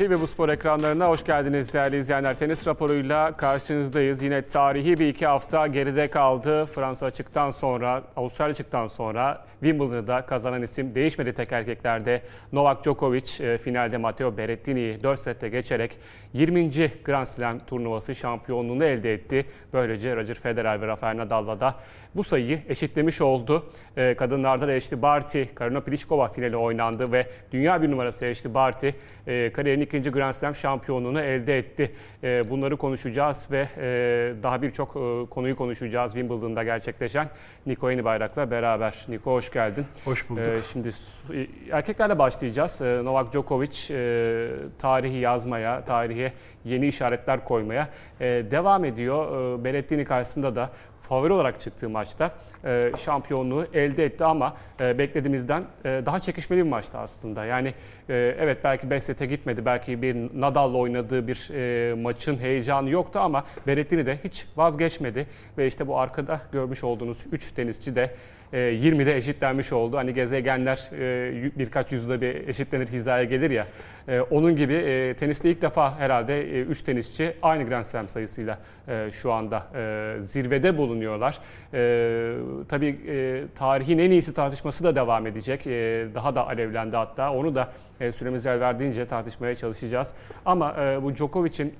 TV Bu Spor ekranlarına hoş geldiniz değerli izleyenler. Tenis raporuyla karşınızdayız. Yine tarihi bir iki hafta geride kaldı. Fransa açıktan sonra, Avustralya açıktan sonra Wimbledon'da kazanan isim değişmedi tek erkeklerde. Novak Djokovic e, finalde Matteo Berrettini'yi 4 sette geçerek 20. Grand Slam turnuvası şampiyonluğunu elde etti. Böylece Roger Federer ve Rafael Nadal'la da bu sayıyı eşitlemiş oldu. E, Kadınlarda da Ashley Barty, Karolina Pliskova finali oynandı ve dünya bir numarası Ashley Barty e, kariyerin ikinci Grand Slam şampiyonluğunu elde etti. E, Bunları konuşacağız ve e, daha birçok e, konuyu konuşacağız Wimbledon'da gerçekleşen Niko Yenibayrak'la beraber. Niko hoş geldin. Hoş bulduk. Ee, şimdi e, erkeklerle başlayacağız. Ee, Novak Djokovic e, tarihi yazmaya, tarihe yeni işaretler koymaya e, devam ediyor. E, Berrettini karşısında da favori olarak çıktığı maçta e, şampiyonluğu elde etti ama e, beklediğimizden e, daha çekişmeli bir maçtı aslında. Yani e, evet belki 5 sete gitmedi, belki bir Nadal'la oynadığı bir e, maçın heyecanı yoktu ama Berrettini de hiç vazgeçmedi ve işte bu arkada görmüş olduğunuz 3 tenisçi de 20'de eşitlenmiş oldu. Hani gezegenler e, birkaç yüzyılda bir eşitlenir hizaya gelir ya. E, Onun gibi e, teniste ilk defa herhalde 3 tenisçi aynı Grand Slam sayısıyla e, şu anda e, zirvede bulunuyorlar. E, Tabii e, tarihin en iyisi tartışması da devam edecek. E, Daha da alevlendi hatta. Onu da e, süremiz el verdiğince tartışmaya çalışacağız. Ama e, bu Djokovic'in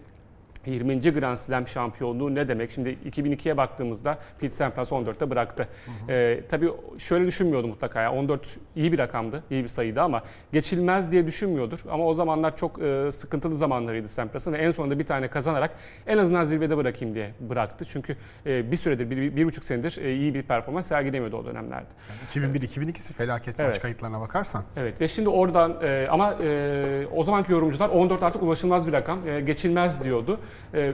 20. Grand Slam şampiyonluğu ne demek? Şimdi 2002'ye baktığımızda Pete Sampras 14'te bıraktı. Ee, tabii şöyle düşünmüyordu mutlaka. ya 14 iyi bir rakamdı, iyi bir sayıydı ama geçilmez diye düşünmüyordur. Ama o zamanlar çok e, sıkıntılı zamanlarıydı Sampras'ın ve en sonunda bir tane kazanarak en azından zirvede bırakayım diye bıraktı. Çünkü e, bir süredir, bir, bir, bir buçuk senedir e, iyi bir performans sergilemiyordu o dönemlerde. 2001-2002'si felaket Evet. maç kayıtlarına bakarsan. Evet ve şimdi oradan e, ama e, o zamanki yorumcular 14 artık ulaşılmaz bir rakam. E, geçilmez diyordu.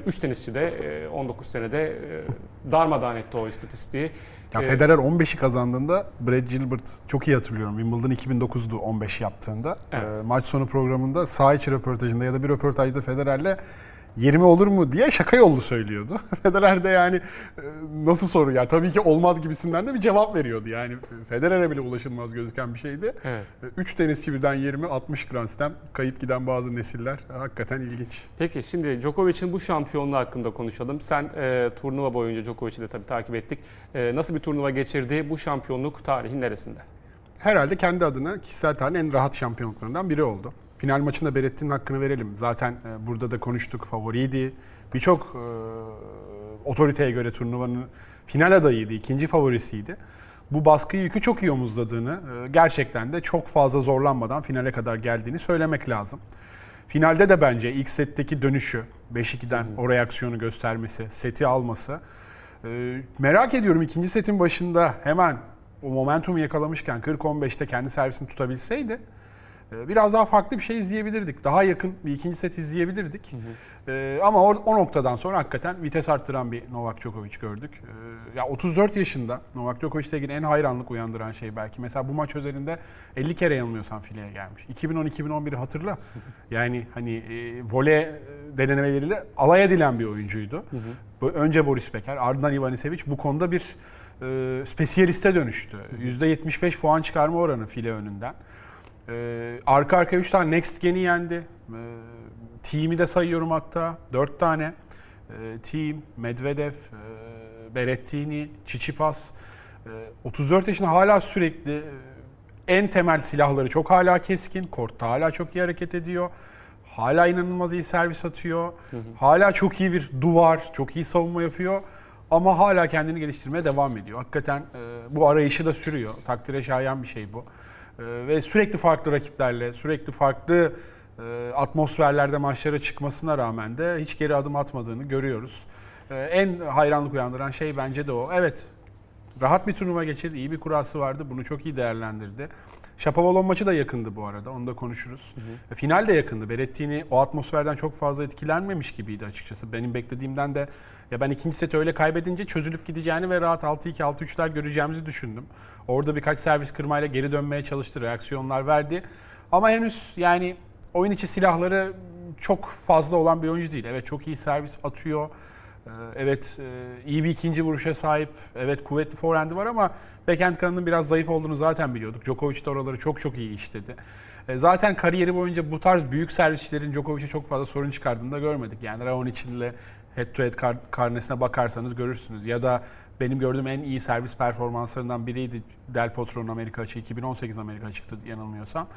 3 tenisçi de e, 19 senede e, darmadağın etti o istatistiği. Ya E, Federer 15'i kazandığında Brad Gilbert çok iyi hatırlıyorum. Wimbledon 2009'du 15 yaptığında. Evet. Ee, maç sonu programında saha içi röportajında ya da bir röportajda Federer'le 20 olur mu diye şaka yollu söylüyordu. Federer de yani e, nasıl soru ya tabii ki olmaz gibisinden de bir cevap veriyordu. Yani Federer'e bile ulaşılmaz gözüken bir şeydi. Evet. 3 tenisçi birden 20 60 Grand Slam kayıp giden bazı nesiller hakikaten ilginç. Peki şimdi Djokovic'in bu şampiyonluğu hakkında konuşalım. Sen e, turnuva boyunca Djokovic'i de tabii takip ettik. E, nasıl bir turnuva geçirdi? Bu şampiyonluk tarihin neresinde? herhalde kendi adına kişisel tarihin en rahat şampiyonluklarından biri oldu. Final maçında Berettin'in hakkını verelim. Zaten e, burada da konuştuk favoriydi. Birçok e, otoriteye göre turnuvanın final adayıydı, ikinci favorisiydi. Bu baskı yükü çok iyi omuzladığını, e, gerçekten de çok fazla zorlanmadan finale kadar geldiğini söylemek lazım. Finalde de bence ilk setteki dönüşü, 5-2'den o reaksiyonu göstermesi, seti alması. e, merak ediyorum ikinci setin başında hemen o momentumu yakalamışken 40-15'te kendi servisini tutabilseydi biraz daha farklı bir şey izleyebilirdik. Daha yakın bir ikinci set izleyebilirdik. E, ama o, o noktadan sonra hakikaten vites arttıran bir Novak Djokovic gördük. E, ya 34 yaşında Novak Djokovic'le ilgili en hayranlık uyandıran şey belki. Mesela bu maç özelinde 50 kere yanılmıyorsam fileye gelmiş. 2010-2011'i hatırla. Yani hani e, voley denemeleriyle alay edilen bir oyuncuydu. Bu- Önce Boris Becker, ardından Ivanisevic bu konuda bir e, spesiyaliste dönüştü. %75 puan çıkarma oranı file önünden. E, arka arkaya 3 tane Next Gen'i yendi. E, team'i de sayıyorum hatta. 4 tane. E, team, Medvedev, e, Berrettini, Tsitsipas. E, 34 yaşında hala sürekli e, en temel silahları çok hala keskin. Kortta hala çok iyi hareket ediyor. Hala inanılmaz iyi servis atıyor. Hala çok iyi bir duvar, çok iyi savunma yapıyor. Ama hala kendini geliştirmeye devam ediyor. Hakikaten e, bu arayışı da sürüyor. Takdire şayan bir şey bu. E, ve sürekli farklı rakiplerle, sürekli farklı e, atmosferlerde maçlara çıkmasına rağmen de hiç geri adım atmadığını görüyoruz. E, en hayranlık uyandıran şey bence de o. Evet, rahat bir turnuva geçirdi. iyi bir kurası vardı. Bunu çok iyi değerlendirdi. Shapovalov maçı da yakındı bu arada. Onu da konuşuruz. E, Final de yakındı. Berrettini o atmosferden çok fazla etkilenmemiş gibiydi açıkçası. Benim beklediğimden de ya ben ikinci seti öyle kaybedince çözülüp gideceğini ve rahat 6-2 6-3'ler göreceğimizi düşündüm. Orada birkaç servis kırmayla geri dönmeye çalıştı. Reaksiyonlar verdi. Ama henüz yani oyun içi silahları çok fazla olan bir oyuncu değil. Evet çok iyi servis atıyor. Ee, Evet e, iyi bir ikinci vuruşa sahip. Evet kuvvetli forehand'i var ama backhand kanının biraz zayıf olduğunu zaten biliyorduk. Djokovic de oraları çok çok iyi işledi. E, zaten kariyeri boyunca bu tarz büyük servisçilerin Djokovic'e çok fazla sorun çıkardığını da görmedik. Yani Raonic'inle head to head kar- karnesine bakarsanız görürsünüz. Ya da benim gördüğüm en iyi servis performanslarından biriydi Del Potro'nun Amerika açığı. 2018 Amerika açıktı yanılmıyorsam.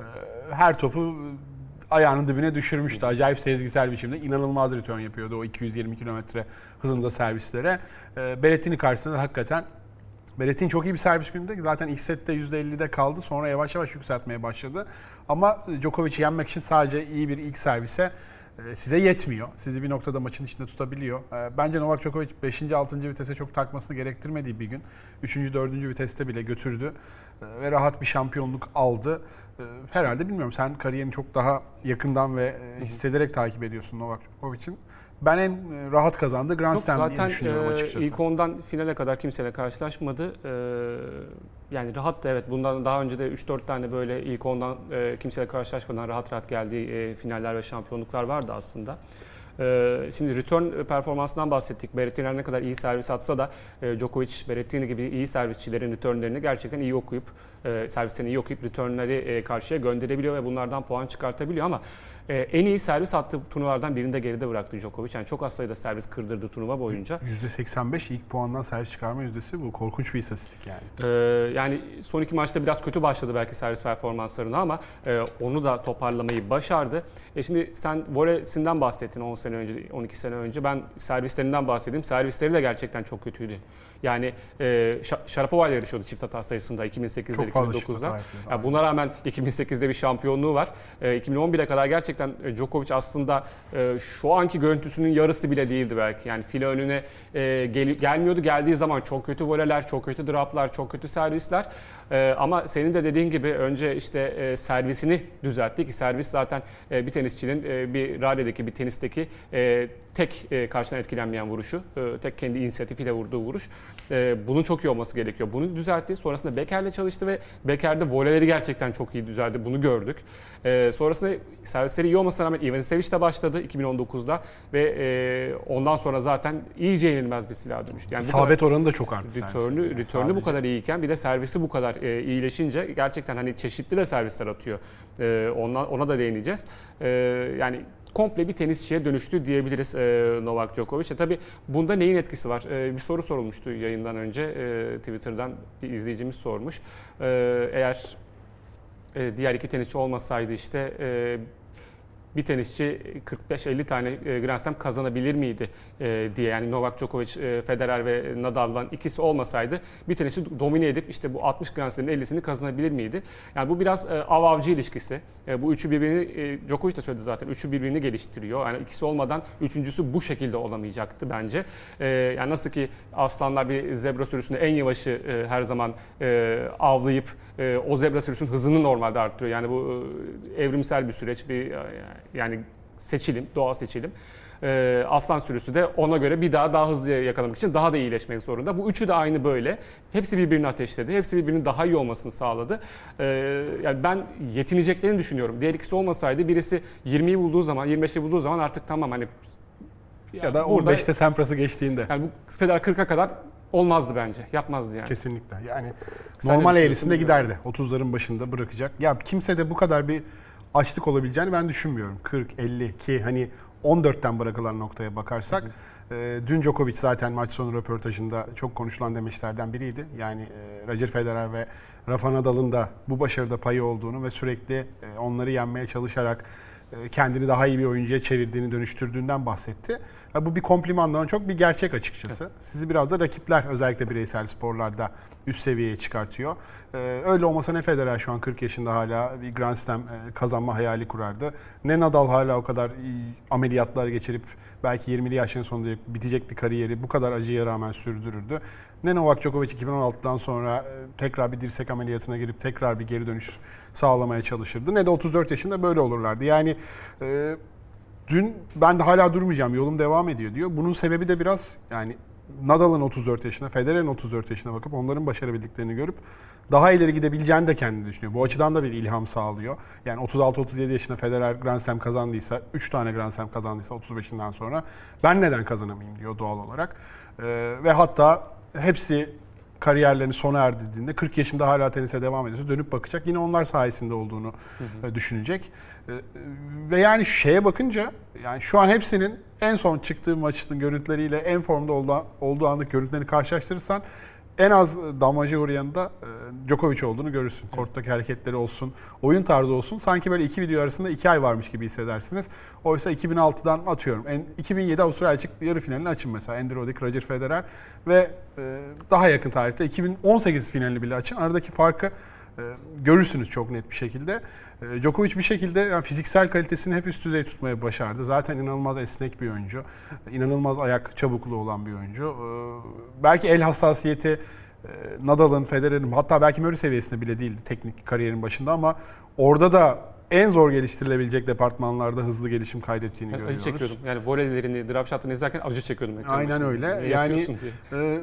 E, her topu ayağının dibine düşürmüştü. Acayip sezgisel biçimde inanılmaz return yapıyordu o 220 kilometre hızında servislere. E, Berrettini karşısında hakikaten Berrettini çok iyi bir servis gününde. Zaten ilk sette %50'de kaldı. Sonra yavaş yavaş yükseltmeye başladı. Ama Djokovic'i yenmek için sadece iyi bir ilk servise e, size yetmiyor. Sizi bir noktada maçın içinde tutabiliyor. E, Bence Novak Djokovic 5. 6. vitese çok takmasını gerektirmediği bir gün 3. 4. viteste bile götürdü E, ve rahat bir şampiyonluk aldı. E, Herhalde bilmiyorum sen kariyerini çok daha yakından ve e, hissederek takip ediyorsun Novak Djokovic'in. Ben en e, rahat kazandığı Grand Yok, Slam diye zaten düşünüyorum e, açıkçası. ilk ondan finale kadar kimseyle karşılaşmadı. Yani rahat da evet bundan daha önce de 3-4 tane böyle ilk ondan kimseyle karşılaşmadan rahat rahat geldiği finaller ve şampiyonluklar vardı aslında. Şimdi return performansından bahsettik. Berrettini ne kadar iyi servis atsa da Djokovic, Berrettini gibi iyi servisçilerin returnlerini gerçekten iyi okuyup, e, servislerini okuyup returnleri e, karşıya gönderebiliyor ve bunlardan puan çıkartabiliyor ama e, en iyi servis attığı turnuvalardan birinde geride bıraktı Djokovic. Yani çok az sayıda servis kırdırdı turnuva boyunca. %85 ilk puandan servis çıkarma yüzdesi bu korkunç bir istatistik yani. Ee, yani son iki maçta biraz kötü başladı belki servis performanslarına ama e, onu da toparlamayı başardı. E şimdi sen voleysinden bahsettin 10 sene önce, 12 sene önce. Ben servislerinden bahsedeyim. Servisleri de gerçekten çok kötüydü. Yani e, Şa- Sharapova ile yarışıyordu çift hata sayısında 2008'de, Çok fazla şut 2009'da. hata yapıyor. Ya buna rağmen 2008'de bir şampiyonluğu var. E, 2011'e kadar gerçekten e, Djokovic aslında e, şu anki görüntüsünün yarısı bile değildi belki. Yani file önüne e, gel- gelmiyordu. Geldiği zaman çok kötü voleler, çok kötü droplar, çok kötü servisler. E, ama senin de dediğin gibi önce işte e, servisini düzeltti ki servis zaten e, bir tenisçinin e, bir ralyedeki, bir tenisteki e, tek e, karşıdan etkilenmeyen vuruşu. E, tek kendi inisiyatifiyle vurduğu vuruş. E, bunun çok iyi olması gerekiyor. Bunu düzeltti. Sonrasında Beker'le çalıştı ve Beker'de voleleri gerçekten çok iyi düzeldi. Bunu gördük. E, sonrasında servisleri iyi olmasına rağmen Ivanisevic de başladı 2019'da ve e, ondan sonra zaten iyice yenilmez bir silah dönüştü. Yani İsabet oranı da çok arttı. Return'ü. Yani return'ü bu kadar iyiyken bir de servisi bu kadar e, iyileşince gerçekten hani çeşitli de servisler atıyor. E, ona, ona da değineceğiz. E, yani komple bir tenisçiye dönüştü diyebiliriz e, Novak Djokovic. E, tabii bunda neyin etkisi var? E, bir soru sorulmuştu yayından önce. E, Twitter'dan bir izleyicimiz sormuş. E, eğer e, diğer iki tenisçi olmasaydı işte e, bir tenisçi 45-50 tane e, Grand Slam kazanabilir miydi e, diye yani Novak Djokovic, e, Federer ve Nadal'dan ikisi olmasaydı bir tenisçi domine edip işte bu 60 Grand Slam'in 50'sini kazanabilir miydi? Yani bu biraz e, av avcı ilişkisi. E, bu üçü birbirini e, Djokovic de söyledi zaten. Üçü birbirini geliştiriyor. Yani ikisi olmadan üçüncüsü bu şekilde olamayacaktı bence. E, yani nasıl ki aslanlar bir zebra sürüsünde en yavaşı e, her zaman e, avlayıp e, o zebra sürüsünün hızını normalde arttırıyor. Yani bu e, evrimsel bir süreç, bir e, yani seçilim, doğal seçilim. E, aslan sürüsü de ona göre bir daha daha hızlı yakalamak için daha da iyileşmek zorunda. Bu üçü de aynı böyle. Hepsi birbirini ateşledi. Hepsi birbirinin daha iyi olmasını sağladı. E, yani ben yetineceklerini düşünüyorum. Diğer ikisi olmasaydı birisi 20'yi bulduğu zaman, 25'i bulduğu zaman artık tamam hani Ya da burada- 15'te Sempras'ı geçtiğinde. yani bu Federer 40'a kadar olmazdı bence. Yapmazdı yani. Kesinlikle. Yani Sen normal eğrisinde giderdi. 30'ların başında bırakacak. Ya kimse de bu kadar bir açlık olabileceğini ben düşünmüyorum. 40, 50 ki hani 14'ten bırakılan noktaya bakarsak. e, dün Djokovic zaten maç sonu röportajında çok konuşulan demeçlerden biriydi. Yani e, Roger Federer ve Rafa Nadal'ın da bu başarıda payı olduğunu ve sürekli e, onları yenmeye çalışarak e, kendini daha iyi bir oyuncuya çevirdiğini, dönüştürdüğünden bahsetti. Ya bu bir komplimandan çok bir gerçek açıkçası. Sizi biraz da rakipler özellikle bireysel sporlarda üst seviyeye çıkartıyor. Ee, öyle olmasa ne Federer şu an 40 yaşında hala bir Grand Slam e, kazanma hayali kurardı. Ne Nadal hala o kadar ameliyatlar geçirip belki 20'li yaşların sonunda bitecek bir kariyeri bu kadar acıya rağmen sürdürürdü. Ne Novak Djokovic 2016'dan sonra e, tekrar bir dirsek ameliyatına girip tekrar bir geri dönüş sağlamaya çalışırdı. Ne de 34 yaşında böyle olurlardı. Yani e, dün ben de hala durmayacağım yolum devam ediyor diyor. Bunun sebebi de biraz yani Nadal'ın 34 yaşına, Federer'in 34 yaşına bakıp onların başarabildiklerini görüp daha ileri gidebileceğini de kendi düşünüyor. Bu açıdan da bir ilham sağlıyor. Yani 36-37 yaşında Federer Grand Slam kazandıysa, 3 tane Grand Slam kazandıysa 35'inden sonra ben neden kazanamayayım diyor doğal olarak. Ee, ve hatta hepsi kariyerlerini sona erdirdiğinde 40 yaşında hala tenise devam ediyorsa dönüp bakacak. Yine onlar sayesinde olduğunu e, düşünecek. E, Ve yani şeye bakınca yani şu an hepsinin en son çıktığı maçın görüntüleriyle en formda olduğu, olduğu andaki görüntülerini karşılaştırırsan en az damaja uğrayan da e, Djokovic olduğunu görürsün. Korttaki hareketleri olsun, oyun tarzı olsun. Sanki böyle iki video arasında iki ay varmış gibi hissedersiniz. Oysa 2006'dan atıyorum. En, 2007 Avustralya açık yarı finalini açın mesela. Andy Roddick, Roger Federer ve e, daha yakın tarihte 2018 finalini bile açın. Aradaki farkı e, görürsünüz çok net bir şekilde. E, Djokovic bir şekilde yani fiziksel kalitesini hep üst düzey tutmayı başardı. Zaten inanılmaz esnek bir oyuncu. İnanılmaz ayak çabukluğu olan bir oyuncu. E, belki el hassasiyeti e, Nadal'ın, Federer'in hatta belki Murray seviyesinde bile değildi teknik kariyerin başında ama orada da en zor geliştirilebilecek departmanlarda hızlı gelişim kaydettiğini acı görüyoruz. çekiyordum. Yani voleylerini, drop shot'ını izlerken acı çekiyordum. Aynen başında. öyle. Ne Yani-. Ee,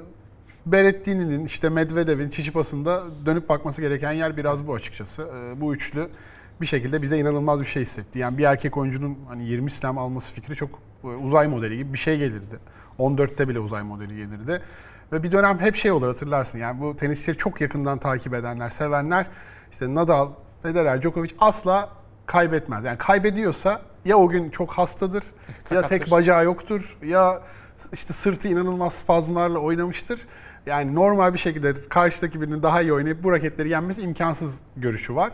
Berrettini'nin, işte Medvedev'in, Çiçipas'ın da dönüp bakması gereken yer biraz bu açıkçası. Ee, bu üçlü bir şekilde bize inanılmaz bir şey hissetti. Yani bir erkek oyuncunun hani 20 slam alması fikri çok e, uzay modeli gibi bir şey gelirdi. 14'te bile uzay modeli gelirdi. Ve bir dönem hep şey olur hatırlarsın. Yani bu tenisçileri çok yakından takip edenler, sevenler işte Nadal, Federer, Djokovic asla kaybetmez. Yani kaybediyorsa ya o gün çok hastadır, ya tek Sakattır. bacağı yoktur, ya işte sırtı inanılmaz spazmlarla oynamıştır. Yani normal bir şekilde karşıdaki birinin daha iyi oynayıp bu raketleri yenmesi imkansız görüşü var.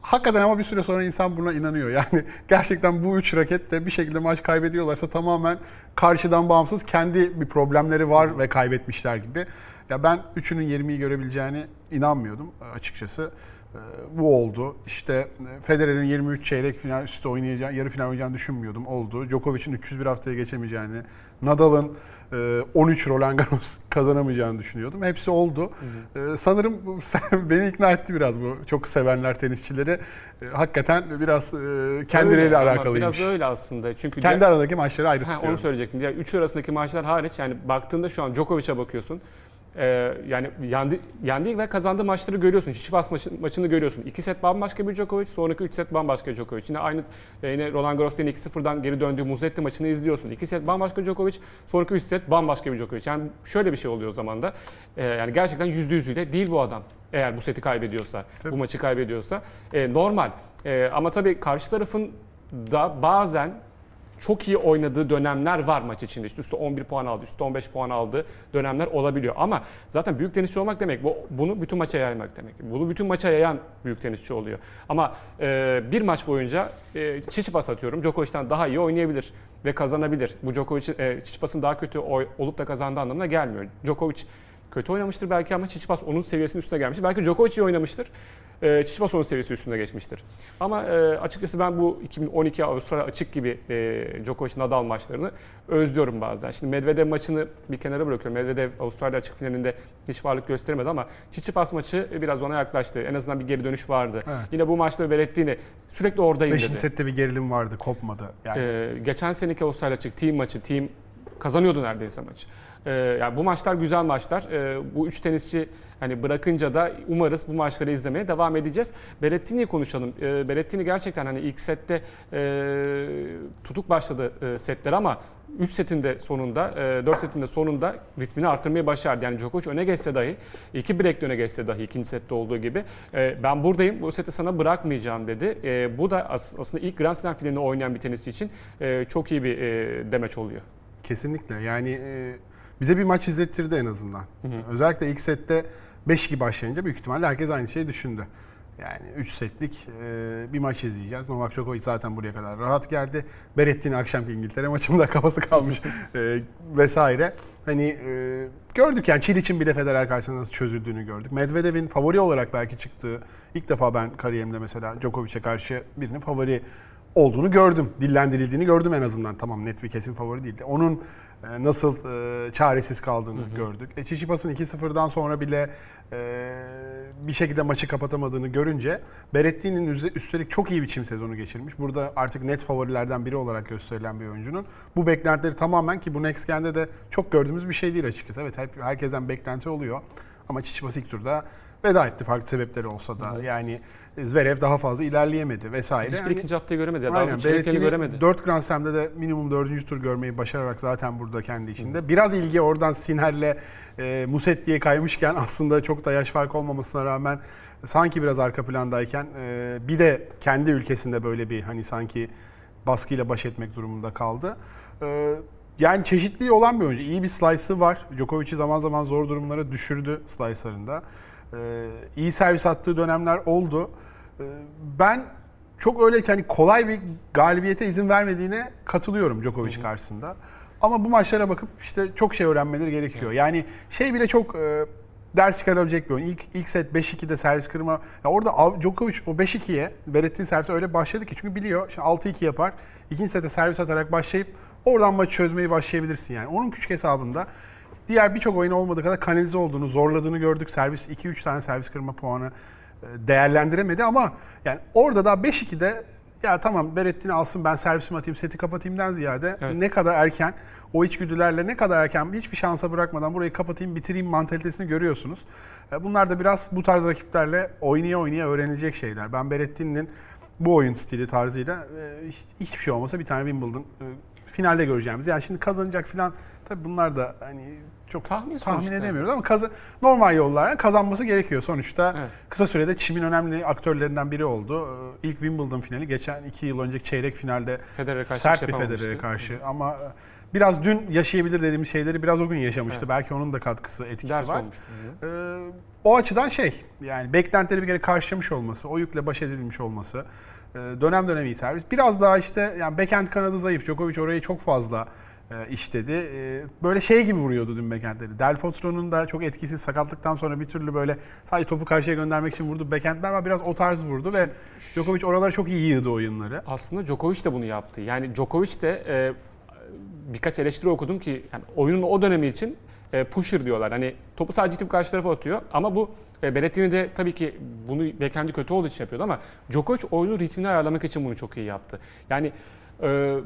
Hakikaten ama bir süre sonra insan buna inanıyor. Yani gerçekten bu üç raket de bir şekilde maç kaybediyorlarsa tamamen karşıdan bağımsız kendi bir problemleri var ve kaybetmişler gibi. Ya ben üçünün 20'yi görebileceğini inanmıyordum açıkçası. Bu oldu. İşte e, Federer'in 23 çeyrek final üstü oynayacağı, yarı final oynayacağını düşünmüyordum. Oldu. Djokovic'in 301 haftaya geçemeyeceğini, Nadal'ın e, 13 Roland Garros kazanamayacağını düşünüyordum. Hepsi oldu. Ee, Sanırım bu beni ikna etti biraz bu çok sevenler tenisçileri. Hakikaten biraz e, kendileriyle Öyle alakalıymış. Biraz öyle aslında. Çünkü Kendi aradaki maçları ayrı Ha, tutuyorum. onu söyleyecektim. Yani üçü arasındaki maçlar hariç yani baktığında şu an Djokovic'e bakıyorsun. Ee, yani yendi, yendiği ve kazandığı maçları görüyorsun. Çiçipas maçı, maçını görüyorsun. İki set bambaşka bir Djokovic, sonraki üç set bambaşka Djokovic. Yine aynı e, yine Roland Garros'ta yine 2-0'dan geri döndüğü Muzetti maçını izliyorsun. İki set bambaşka Djokovic, sonraki üç set bambaşka bir Djokovic. Yani şöyle bir şey oluyor o zaman da. Ee, yani gerçekten yüzde yüzüyle değil bu adam. Eğer bu seti kaybediyorsa, Tabii. bu maçı kaybediyorsa. E, normal. E, ama tabii karşı tarafın da bazen çok iyi oynadığı dönemler var maç içinde. İşte üstte 11 puan aldı, üstte 15 puan aldığı dönemler olabiliyor. Ama zaten büyük tenisçi olmak demek bu bunu bütün maça yaymak demek. Bunu bütün maça yayan büyük tenisçi oluyor. Ama e, bir maç boyunca e, Çiçipas atıyorum. Djokovic'ten daha iyi oynayabilir ve kazanabilir. Bu Djokovic e, Çiçipas'ın daha kötü oy- olup da kazandığı anlamına gelmiyor. Djokovic kötü oynamıştır belki ama Çiçipas onun seviyesinin üstüne gelmiştir. Belki Djokovic iyi oynamıştır. E, onun seviyesi üstünde geçmiştir. Ama e, açıkçası ben bu 2012 Avustralya açık gibi e, Djokovic Nadal maçlarını özlüyorum bazen. Şimdi Medvedev maçını bir kenara bırakıyorum. Medvedev Avustralya açık finalinde hiç varlık gösteremedi ama Çiçipas maçı biraz ona yaklaştı. En azından bir geri dönüş vardı. Evet. Yine bu maçta Berettini sürekli oradayım Beşinci dedi. sette bir gerilim vardı, kopmadı. Yani Ee, geçen seneki Avustralya açık team maçı, team kazanıyordu neredeyse maçı. Ee, yani bu maçlar güzel maçlar. Ee, bu üç tenisçi hani bırakınca da umarız bu maçları izlemeye devam edeceğiz. Berettini'yi konuşalım. Ee, Berettini gerçekten hani ilk sette e, tutuk başladı e, setler ama 3 setin de sonunda, 4 setin de sonunda ritmini artırmayı başardı. Yani Djokovic öne geçse dahi, iki break öne geçse dahi ikinci sette olduğu gibi e, ben buradayım, bu seti sana bırakmayacağım dedi. E, bu da as- aslında ilk Grand Slam finalini oynayan bir tenisçi için e, çok iyi bir e, demeç oluyor. kesinlikle. Yani e, bize bir maç izlettirdi en azından. Özellikle ilk sette 5 gibi başlayınca büyük ihtimalle herkes aynı şeyi düşündü. Yani 3 setlik e, bir maç izleyeceğiz. Novak Djokovic zaten buraya kadar rahat geldi. Berrettini akşamki İngiltere maçında kafası kalmış e, vesaire. Hani e, gördük yani Çil için bile Federer karşısında nasıl çözüldüğünü gördük. Medvedev'in favori olarak belki çıktığı ilk defa ben kariyerimde mesela Djokovic'e karşı birinin favori olduğunu gördüm. Dillendirildiğini gördüm en azından. Tamam net bir kesin favori değildi. Onun e, nasıl e, çaresiz kaldığını gördük. E, Çiçipas'ın 2-0'dan sonra bile e, bir şekilde maçı kapatamadığını görünce Berrettini'nin üze- üstelik çok iyi bir çim sezonu geçirmiş. Burada artık net favorilerden biri olarak gösterilen bir oyuncunun bu beklentileri tamamen ki bu Next Gen'de de çok gördüğümüz bir şey değil açıkçası. Evet hep, herkesten beklenti oluyor. Ama Çiçipas ilk turda veda etti farklı sebepleri olsa da. Yani Zverev daha fazla ilerleyemedi vesaire. Hiçbir Yani- ikinci haftayı göremedi. ya, Daha Aynen. göremedi. 4 Grand Slam'de de minimum 4. tur görmeyi başararak zaten burada kendi içinde. Biraz ilgi oradan Sinher'le e, Musetti'ye kaymışken aslında çok da yaş farkı olmamasına rağmen sanki biraz arka plandayken e, bir de kendi ülkesinde böyle bir hani sanki baskıyla baş etmek durumunda kaldı. E, yani çeşitliliği olan bir oyuncu. İyi bir slice'ı var. Djokovic'i zaman zaman zor durumlara düşürdü slice'larında. E, iyi servis attığı dönemler oldu. E, ben çok öyle hani kolay bir galibiyete izin vermediğine katılıyorum Djokovic karşısında. Ama bu maçlara bakıp işte çok şey öğrenmeleri gerekiyor. Yani şey bile çok e, ders çıkarabilecek bir oyun. İlk, ilk set 5-2'de servis kırma. Ya orada Djokovic o 5-2'ye Berrettini servisi öyle başladı ki çünkü biliyor. Şimdi 6-2 yapar. İkinci sete servis atarak başlayıp oradan maçı çözmeyi başlayabilirsin yani. Onun küçük hesabında diğer birçok oyun olmadığı kadar kanalize olduğunu, zorladığını gördük. Servis 2-3 tane servis kırma puanı değerlendiremedi ama yani orada da 5-2'de ya tamam Berrettini alsın ben servisimi atayım seti kapatayımdan ziyade Evet. ne kadar erken o içgüdülerle ne kadar erken hiçbir şansa bırakmadan burayı kapatayım bitireyim mantalitesini görüyorsunuz. E, Bunlar da biraz bu tarz rakiplerle oynaya oynaya öğrenilecek şeyler. Ben Berrettini'nin bu oyun stili tarzıyla e, hiç- hiçbir şey olmasa bir tane Wimbledon e, finalde göreceğimiz. Yani şimdi kazanacak falan tabii bunlar da hani çok Tahmin tahmin sonuçta. edemiyoruz ama kazı- normal yollarla kazanması gerekiyor. Sonuçta Evet. kısa sürede çimin önemli aktörlerinden biri oldu. Ee, İlk Wimbledon finali geçen iki yıl önceki çeyrek finalde Federer'e karşı sert bir şey bir. Federer'e karşı ama e, biraz dün yaşayabilir dediğimiz şeyleri biraz o gün yaşamıştı. Evet. Belki onun da katkısı, etkisi Ders var. olmuştu. Ee, o açıdan şey yani beklentileri bir kere karşılamış olması, o yükle baş edilmiş olması, e, dönem dönem iyi servis. Biraz daha işte yani backhand kanadı zayıf. Djokovic orayı çok fazla işledi. E, böyle şey gibi vuruyordu dün backhandleri. Del Potro'nun da çok etkisiz sakatlıktan sonra bir türlü böyle sadece topu karşıya göndermek için vurdu. Backhandler var biraz o tarz vurdu ve Djokovic oralara çok iyi yığdı oyunları. Aslında Djokovic de bunu yaptı. Yani Djokovic de e, birkaç eleştiri okudum ki yani oyunun o dönemi için e, pusher diyorlar. Hani topu sadece itip karşı tarafa atıyor ama bu e, Berrettini de tabii ki bunu backhand'i kötü olduğu için yapıyordu ama Djokovic oyunu ritmini ayarlamak için bunu çok iyi yaptı. Yani e,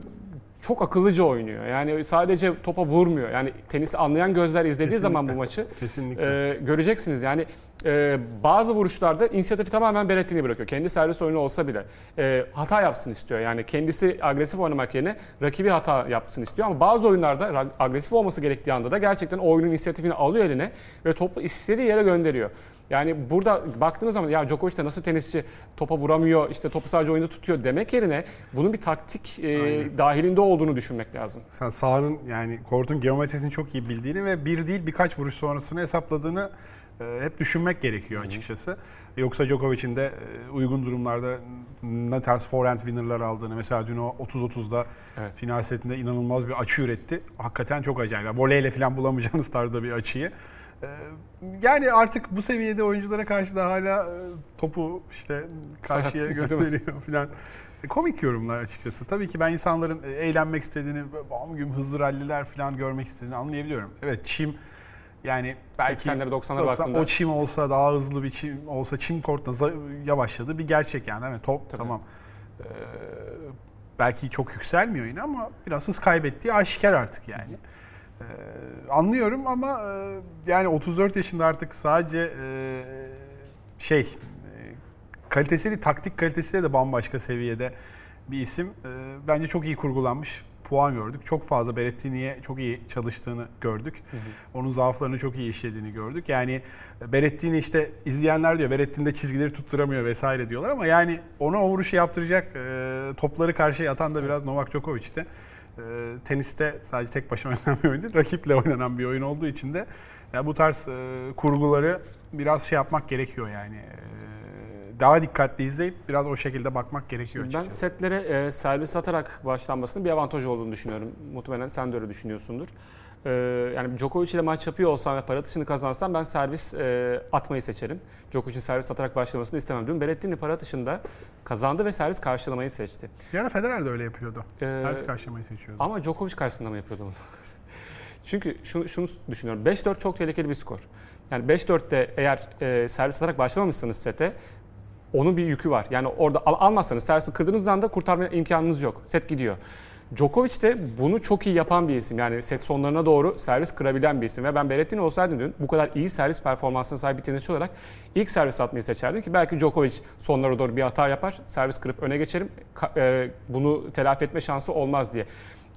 çok akıllıca oynuyor. Yani sadece topa vurmuyor. Yani tenisi anlayan gözler izlediği Kesinlikle. zaman bu maçı Kesinlikle. e, göreceksiniz. Yani e, bazı vuruşlarda inisiyatifi tamamen Berrettini bırakıyor. Kendi servis oyunu olsa bile e, hata yapsın istiyor. Yani kendisi agresif oynamak yerine rakibi hata yapsın istiyor. Ama bazı oyunlarda agresif olması gerektiği anda da gerçekten oyunun inisiyatifini alıyor eline ve topu istediği yere gönderiyor. Yani burada baktığınız zaman ya Djokovic de nasıl tenisçi topa vuramıyor, işte topu sadece oyunda tutuyor demek yerine bunun bir taktik e, Aynen. dahilinde olduğunu düşünmek lazım. Sen sahanın yani kortun geometrisini çok iyi bildiğini ve bir değil birkaç vuruş sonrasını hesapladığını e, hep düşünmek gerekiyor açıkçası. Yoksa Djokovic'in de e, uygun durumlarda ne tarz forehand winner'lar aldığını mesela dün o 30-30'da Evet. final setinde inanılmaz bir açı üretti. Hakikaten çok acayip. Yani voleyle falan bulamayacağınız tarzda bir açıyı. E, Yani artık bu seviyede oyunculara karşı da hala e, topu işte karşıya gönderiyor falan. E, Komik yorumlar açıkçası. Tabii ki ben insanların e, eğlenmek istediğini, bam gün hızlı ralliler falan görmek istediğini anlayabiliyorum. Evet çim yani belki 80'lere 90'lara 90 baktığında o çim olsa daha hızlı bir çim olsa çim kortta za- yavaşladı bir gerçek yani. Evet, top Tabii. tamam. Ee, belki çok yükselmiyor yine ama biraz hız kaybettiği aşikar artık yani. Ee, anlıyorum ama e, yani 34 yaşında artık sadece e, şey e, kalitesi değil, taktik kalitesi de, de bambaşka seviyede bir isim. Ee, bence çok iyi kurgulanmış puan gördük. Çok fazla Berrettini'ye çok iyi çalıştığını gördük. Onun zaaflarını çok iyi işlediğini gördük. Yani Berrettini işte izleyenler diyor Berrettini de çizgileri tutturamıyor vesaire diyorlar ama yani ona o vuruşu yaptıracak e, topları karşıya atan da biraz Novak Djokovic'ti. E, teniste sadece tek başına oynanan bir oyun değil, rakiple oynanan bir oyun olduğu için de yani bu tarz e, kurguları biraz şey yapmak gerekiyor yani. E, daha dikkatli izleyip biraz o şekilde bakmak gerekiyor Ben açıkçası. setlere e, servis atarak başlanmasının bir avantajı olduğunu düşünüyorum. Muhtemelen sen de öyle düşünüyorsundur. E, yani Djokovic ile maç yapıyor olsam ve para atışını kazansam ben servis e, atmayı seçerim. Djokovic'in servis atarak başlamasını istemem. Dün Berrettini para atışında kazandı ve servis karşılamayı seçti. Bir ara Federer de öyle yapıyordu. E, Servis karşılamayı seçiyordu. ama Djokovic karşısında mı yapıyordu bunu? Çünkü şunu, şunu düşünüyorum. 5-4 çok tehlikeli bir skor. Yani 5-4'te eğer e, servis atarak başlamamışsınız sete onun bir yükü var. Yani orada al, almazsanız servisi kırdığınız anda kurtarma imkanınız yok. Set gidiyor. Djokovic de bunu çok iyi yapan bir isim. Yani set sonlarına doğru servis kırabilen bir isim. Ve ben Berrettini olsaydım dün bu kadar iyi servis performansına sahip bir tenisçi olarak ilk servis atmayı seçerdim ki belki Djokovic sonlara doğru bir hata yapar. Servis kırıp öne geçerim. E, bunu telafi etme şansı olmaz diye.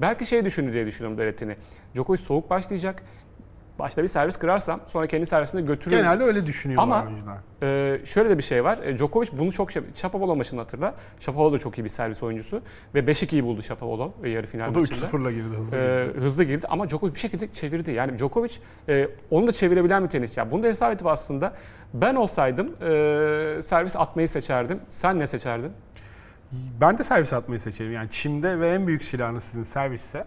Belki şey düşündü diye düşünüyorum Berrettini. Djokovic soğuk başlayacak. Başta bir servis kırarsam sonra kendi servisine götürürüm. Genelde öyle düşünüyorlar Ama- oyuncular. Ee, şöyle de bir şey var. E, Djokovic bunu çok şey... Shapovalov maçını hatırla. Shapovalov da çok iyi bir servis oyuncusu. Ve 5-2'yi buldu Shapovalov e, yarı final O da maçında. 3-0'la girdi hızlı. Ee, girdi. hızlı girdi ama Djokovic bir şekilde çevirdi. Yani Djokovic e, onu da çevirebilen bir tenisçi. Yani bunu da hesap edip aslında ben olsaydım e, servis atmayı seçerdim. Sen ne seçerdin? Ben de servis atmayı seçerim. Yani çimde ve en büyük silahınız sizin servisse.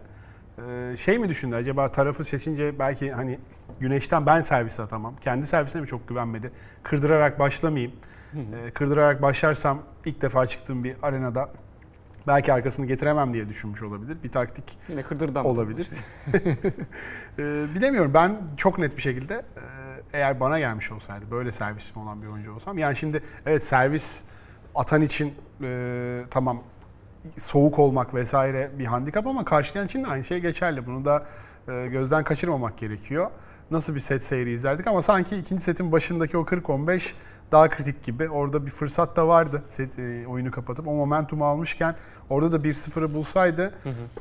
Ee, şey mi düşündü acaba tarafı seçince belki hani güneşten ben servis atamam. Kendi servisine mi çok güvenmedi? Kırdırarak başlamayayım. Ee, kırdırarak başlarsam ilk defa çıktığım bir arenada belki arkasını getiremem diye düşünmüş olabilir. Bir taktik Yine kırdırdan. olabilir. Ee, bilemiyorum. Ben çok net bir şekilde e, eğer bana gelmiş olsaydı böyle servisim olan bir oyuncu olsam yani şimdi evet servis atan için e, tamam soğuk olmak vesaire bir handikap ama karşılayan için de aynı şey geçerli. Bunu da e, gözden kaçırmamak gerekiyor. Nasıl bir set seyri izlerdik ama sanki ikinci setin başındaki o 40-15 daha kritik gibi. Orada bir fırsat da vardı set, e, oyunu kapatıp o momentumu almışken orada da 1-0'ı bulsaydı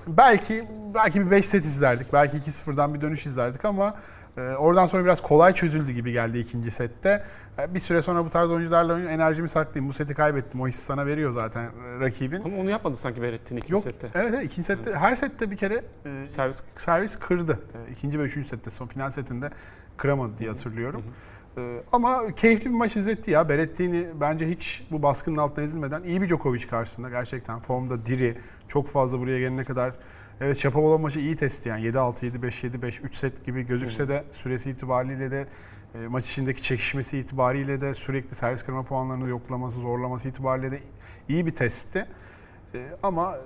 belki belki bir 5 set izlerdik. Belki 2-0'dan bir dönüş izlerdik ama oradan sonra biraz kolay çözüldü gibi geldi ikinci sette. E, bir süre sonra bu tarz oyuncularla oyun enerjimi saklayayım. Bu seti kaybettim. O hissi sana veriyor zaten e, rakibin. Ama onu yapmadı sanki Berrettini ikinci Yok. sette. Evet, evet ikinci sette her sette bir kere e, Servis servis kırdı. E, İkinci ve üçüncü sette son final setinde kıramadı diye hatırlıyorum. Ama keyifli bir maç izletti ya. Berrettini bence hiç bu baskının altına ezilmeden iyi bir Djokovic karşısında gerçekten formda diri. Çok fazla buraya gelene kadar Evet Shapovalov maçı iyi testi yani 7-6, 7-5, 7-5, 3 set gibi gözükse de süresi itibariyle de e, maç içindeki çekişmesi itibariyle de sürekli servis kırma puanlarını yoklaması, zorlaması itibariyle de iyi bir testti. E, ama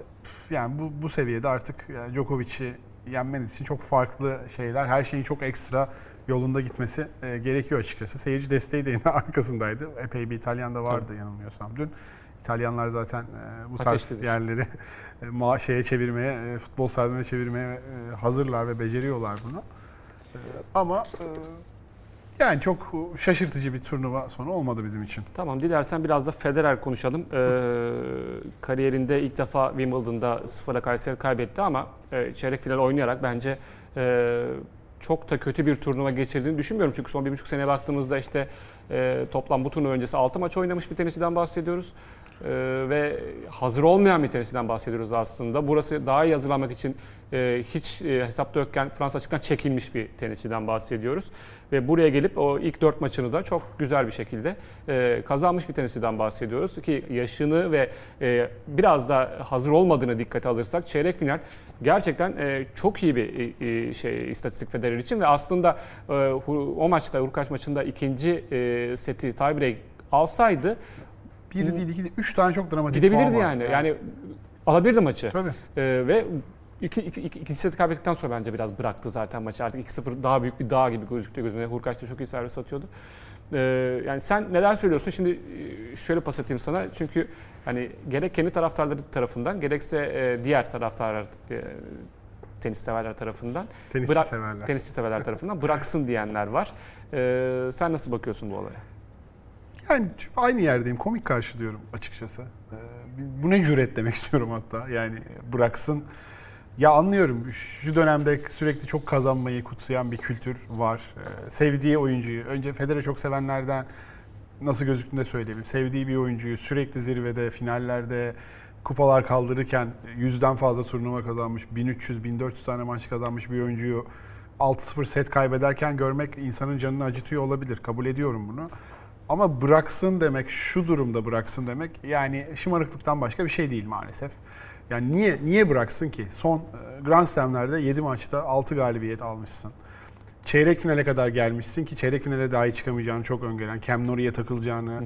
yani bu, bu seviyede artık yani Djokovic'i yenmeniz için çok farklı şeyler, her şeyin çok ekstra yolunda gitmesi e, gerekiyor açıkçası. Seyirci desteği de yine arkasındaydı. Epey bir İtalyan da vardı yanılmıyorsam dün. İtalyanlar zaten e, bu tarz Ateşlidir. yerleri e, ma- şeye çevirmeye, e, futbol sahasına çevirmeye e, hazırlar ve beceriyorlar bunu. E, Ama e, yani çok şaşırtıcı bir turnuva sonu olmadı bizim için. Tamam dilersen biraz da Federer konuşalım. Ee, kariyerinde ilk defa Wimbledon'da sıfıra Kayseri kaybetti ama e, çeyrek final oynayarak bence e, çok da kötü bir turnuva geçirdiğini düşünmüyorum. Çünkü son bir buçuk seneye baktığımızda işte e, toplam bu turnuva öncesi 6 maç oynamış bir tenisçiden bahsediyoruz. E, ve hazır olmayan bir tenisçiden bahsediyoruz aslında. Burası daha iyi hazırlanmak için e, hiç e, hesapta yokken Fransa açıktan çekilmiş bir tenisçiden bahsediyoruz. Ve buraya gelip o ilk dört maçını da çok güzel bir şekilde e, kazanmış bir tenisçiden bahsediyoruz. Ki yaşını ve e, biraz da hazır olmadığını dikkate alırsak çeyrek final gerçekten e, çok iyi bir e, e, şey istatistik Federer için ve aslında e, o maçta Urkaç maçında ikinci e, seti tiebreak alsaydı Bir değil, iki değil, üç tane çok dramatik puan gidebilirdi var. yani. Yani alabilirdi maçı. Tabii. Ee, ve iki, iki, iki, ikinci seti kaybettikten sonra bence biraz bıraktı zaten maçı. Artık 2-0 daha büyük bir dağ gibi gözüktü gözüne. Hurkaç da çok iyi servis atıyordu. Ee, yani sen neler söylüyorsun? Şimdi e, şöyle pas atayım sana. Çünkü hani gerek kendi taraftarları tarafından gerekse e, diğer taraftarlar e, tenis severler tarafından Bırak- severler. tenisçi severler tarafından bıraksın diyenler var. Ee, sen nasıl bakıyorsun bu olaya? Yani aynı yerdeyim. Komik karşılıyorum açıkçası. Ee, bu ne cüret demek istiyorum hatta. Yani bıraksın. Ya anlıyorum. Şu dönemde sürekli çok kazanmayı kutsayan bir kültür var. Ee, sevdiği oyuncuyu, önce Federer'i çok sevenlerden nasıl gözüktüğünü de söyleyeyim. Sevdiği bir oyuncuyu sürekli zirvede, finallerde kupalar kaldırırken yüzden fazla turnuva kazanmış, 1300-1400 tane maç kazanmış bir oyuncuyu 6-0 set kaybederken görmek insanın canını acıtıyor olabilir. Kabul ediyorum bunu. Ama bıraksın demek, şu durumda bıraksın demek yani şımarıklıktan başka bir şey değil maalesef. Yani niye niye bıraksın ki? Son e, Grand Slam'lerde 7 maçta 6 galibiyet almışsın. Çeyrek finale kadar gelmişsin ki çeyrek finale dahi çıkamayacağını çok öngören, Cam Norrie'ye takılacağını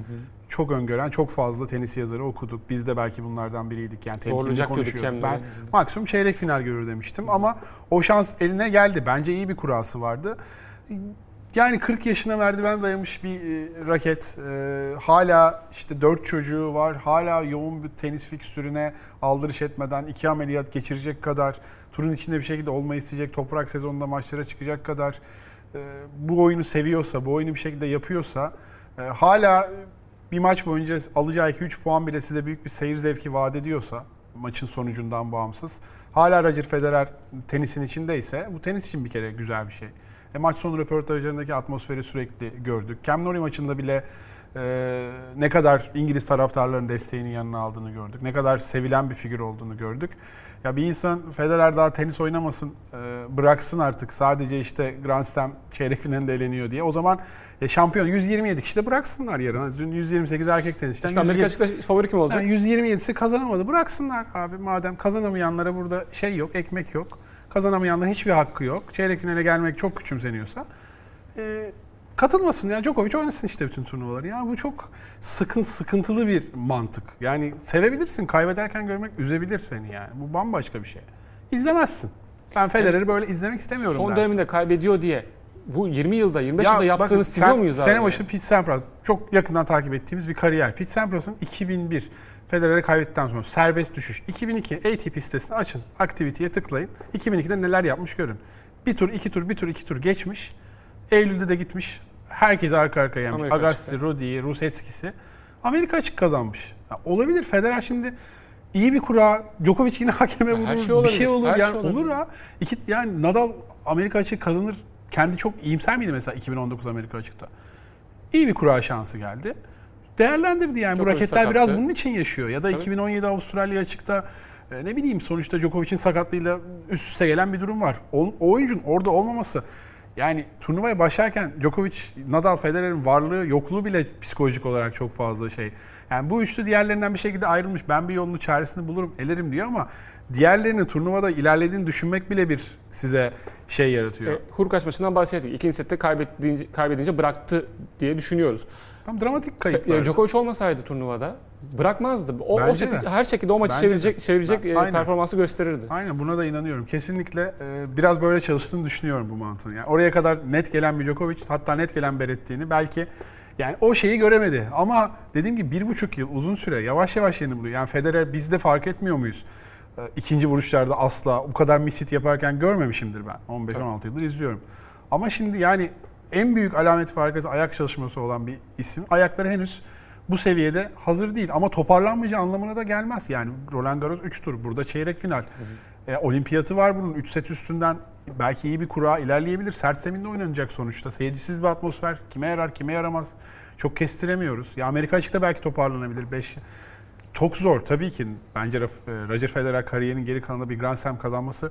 çok öngören çok fazla tenis yazarı okuduk. Biz de belki bunlardan biriydik. Yani temkinli konuşuyorduk. Ben maksimum çeyrek final görür demiştim ama o şans eline geldi. Bence iyi bir kurası vardı. Yani 40 yaşına merdiven dayamış bir e, raket. E, hala işte 4 çocuğu var. Hala yoğun bir tenis fikstürüne aldırış etmeden iki ameliyat geçirecek kadar turun içinde bir şekilde olmayı isteyecek, toprak sezonunda maçlara çıkacak kadar e, bu oyunu seviyorsa, bu oyunu bir şekilde yapıyorsa e, hala bir maç boyunca alacağı 2-3 puan bile size büyük bir seyir zevki vaat ediyorsa maçın sonucundan bağımsız. Hala Roger Federer tenisin içindeyse bu tenis için bir kere güzel bir şey. E, maç sonu röportajlarındaki atmosferi sürekli gördük. Cam Nori maçında bile e, ne kadar İngiliz taraftarların desteğini yanına aldığını gördük. Ne kadar sevilen bir figür olduğunu gördük. Ya bir insan Federer daha tenis oynamasın, e, bıraksın artık sadece işte Grand Slam çeyrek finalinde eleniyor diye. O zaman e, şampiyon 127 kişi de bıraksınlar yarın. Dün 128 erkek tenisçiden İşte Amerika 120 açıkta favori kim olacak? yani 127'si kazanamadı. Bıraksınlar abi madem kazanamayanlara burada şey yok, ekmek yok. Kazanamayanların hiçbir hakkı yok. Çeyrek finale gelmek çok küçümseniyorsa e, katılmasın ya. Djokovic oynasın işte bütün turnuvaları. Ya bu çok sıkın, sıkıntılı bir mantık. Yani sevebilirsin, kaybederken görmek üzebilir seni yani. Bu bambaşka bir şey. İzlemezsin. Ben Federer'i böyle izlemek istemiyorum Son dersin. döneminde kaybediyor diye bu 20 yılda 25 Ya yılda bakın, yaptığını siliyor sen- muyuz abi? Sene başı Pete Sampras çok yakından takip ettiğimiz bir kariyer. Pete Sampras'ın 2001 Federer'e kaybettikten sonra serbest düşüş. 2002 ATP sitesini açın. Activity'ye tıklayın. 2002'de neler yapmış görün. Bir tur, iki tur, bir tur, iki tur geçmiş. Eylül'de de gitmiş. Herkesi arka arkaya. Amerika Agassi, açıkta. Rodi, Rusetski'si. Amerika açık kazanmış. Ya olabilir Federer şimdi iyi bir kura, Djokovic yine hakeme vurur, şey bir olabilir, şey olur. yani şey olabilir. olur ha. İki, yani Nadal Amerika açık kazanır. Kendi çok iyimser miydi mesela 2019 Amerika açıkta? İyi bir kura şansı geldi. Değerlendirdi yani. Bu Djokovic raketler biraz bunun için yaşıyor. Ya da Tabii. 2017 Avustralya açıkta e, ne bileyim sonuçta Djokovic'in sakatlığıyla üst üste gelen bir durum var. O, o oyuncunun orada olmaması yani turnuvaya başlarken Djokovic, Nadal, Federer'in varlığı, yokluğu bile psikolojik olarak çok fazla şey. Yani bu üçlü diğerlerinden bir şekilde ayrılmış. Ben bir yolunu çaresini bulurum, elerim diyor ama diğerlerinin turnuvada ilerlediğini düşünmek bile bir size şey yaratıyor. E, Hurkaç maçından bahsettik. İkinci sette kaybedince, kaybedince bıraktı diye düşünüyoruz. Tam dramatik E, kayıplar. Djokovic olmasaydı turnuvada bırakmazdı. O, o seti, de. her şekilde o maçı Bence çevirecek, de. çevirecek Ben- e, aynen. performansı gösterirdi. Aynen buna da inanıyorum. Kesinlikle e, biraz böyle çalıştığını düşünüyorum bu mantığın. Yani oraya kadar net gelen bir Djokovic hatta net gelen Berrettini belki yani o şeyi göremedi. Ama dediğim gibi bir buçuk yıl uzun süre yavaş yavaş yeni buluyor. Yani Federer bizde fark etmiyor muyuz? E, İkinci vuruşlarda asla bu kadar misit yaparken görmemişimdir ben. 15-16 yıldır izliyorum. Ama şimdi yani en büyük alamet farkası ayak çalışması olan bir isim. Ayakları henüz bu seviyede hazır değil ama toparlanmayacağı anlamına da gelmez. Yani Roland Garros 3 tur, burada çeyrek final. E, olimpiyatı var bunun. 3 set üstünden belki iyi bir kura ilerleyebilir. Sert zeminde oynanacak sonuçta. Seyircisiz bir atmosfer. Kime yarar, kime yaramaz. Çok kestiremiyoruz. Ya Amerika açıkta belki toparlanabilir. 5 çok zor tabii ki. Bence e, Roger Federer kariyerinin geri kalanında bir Grand Slam kazanması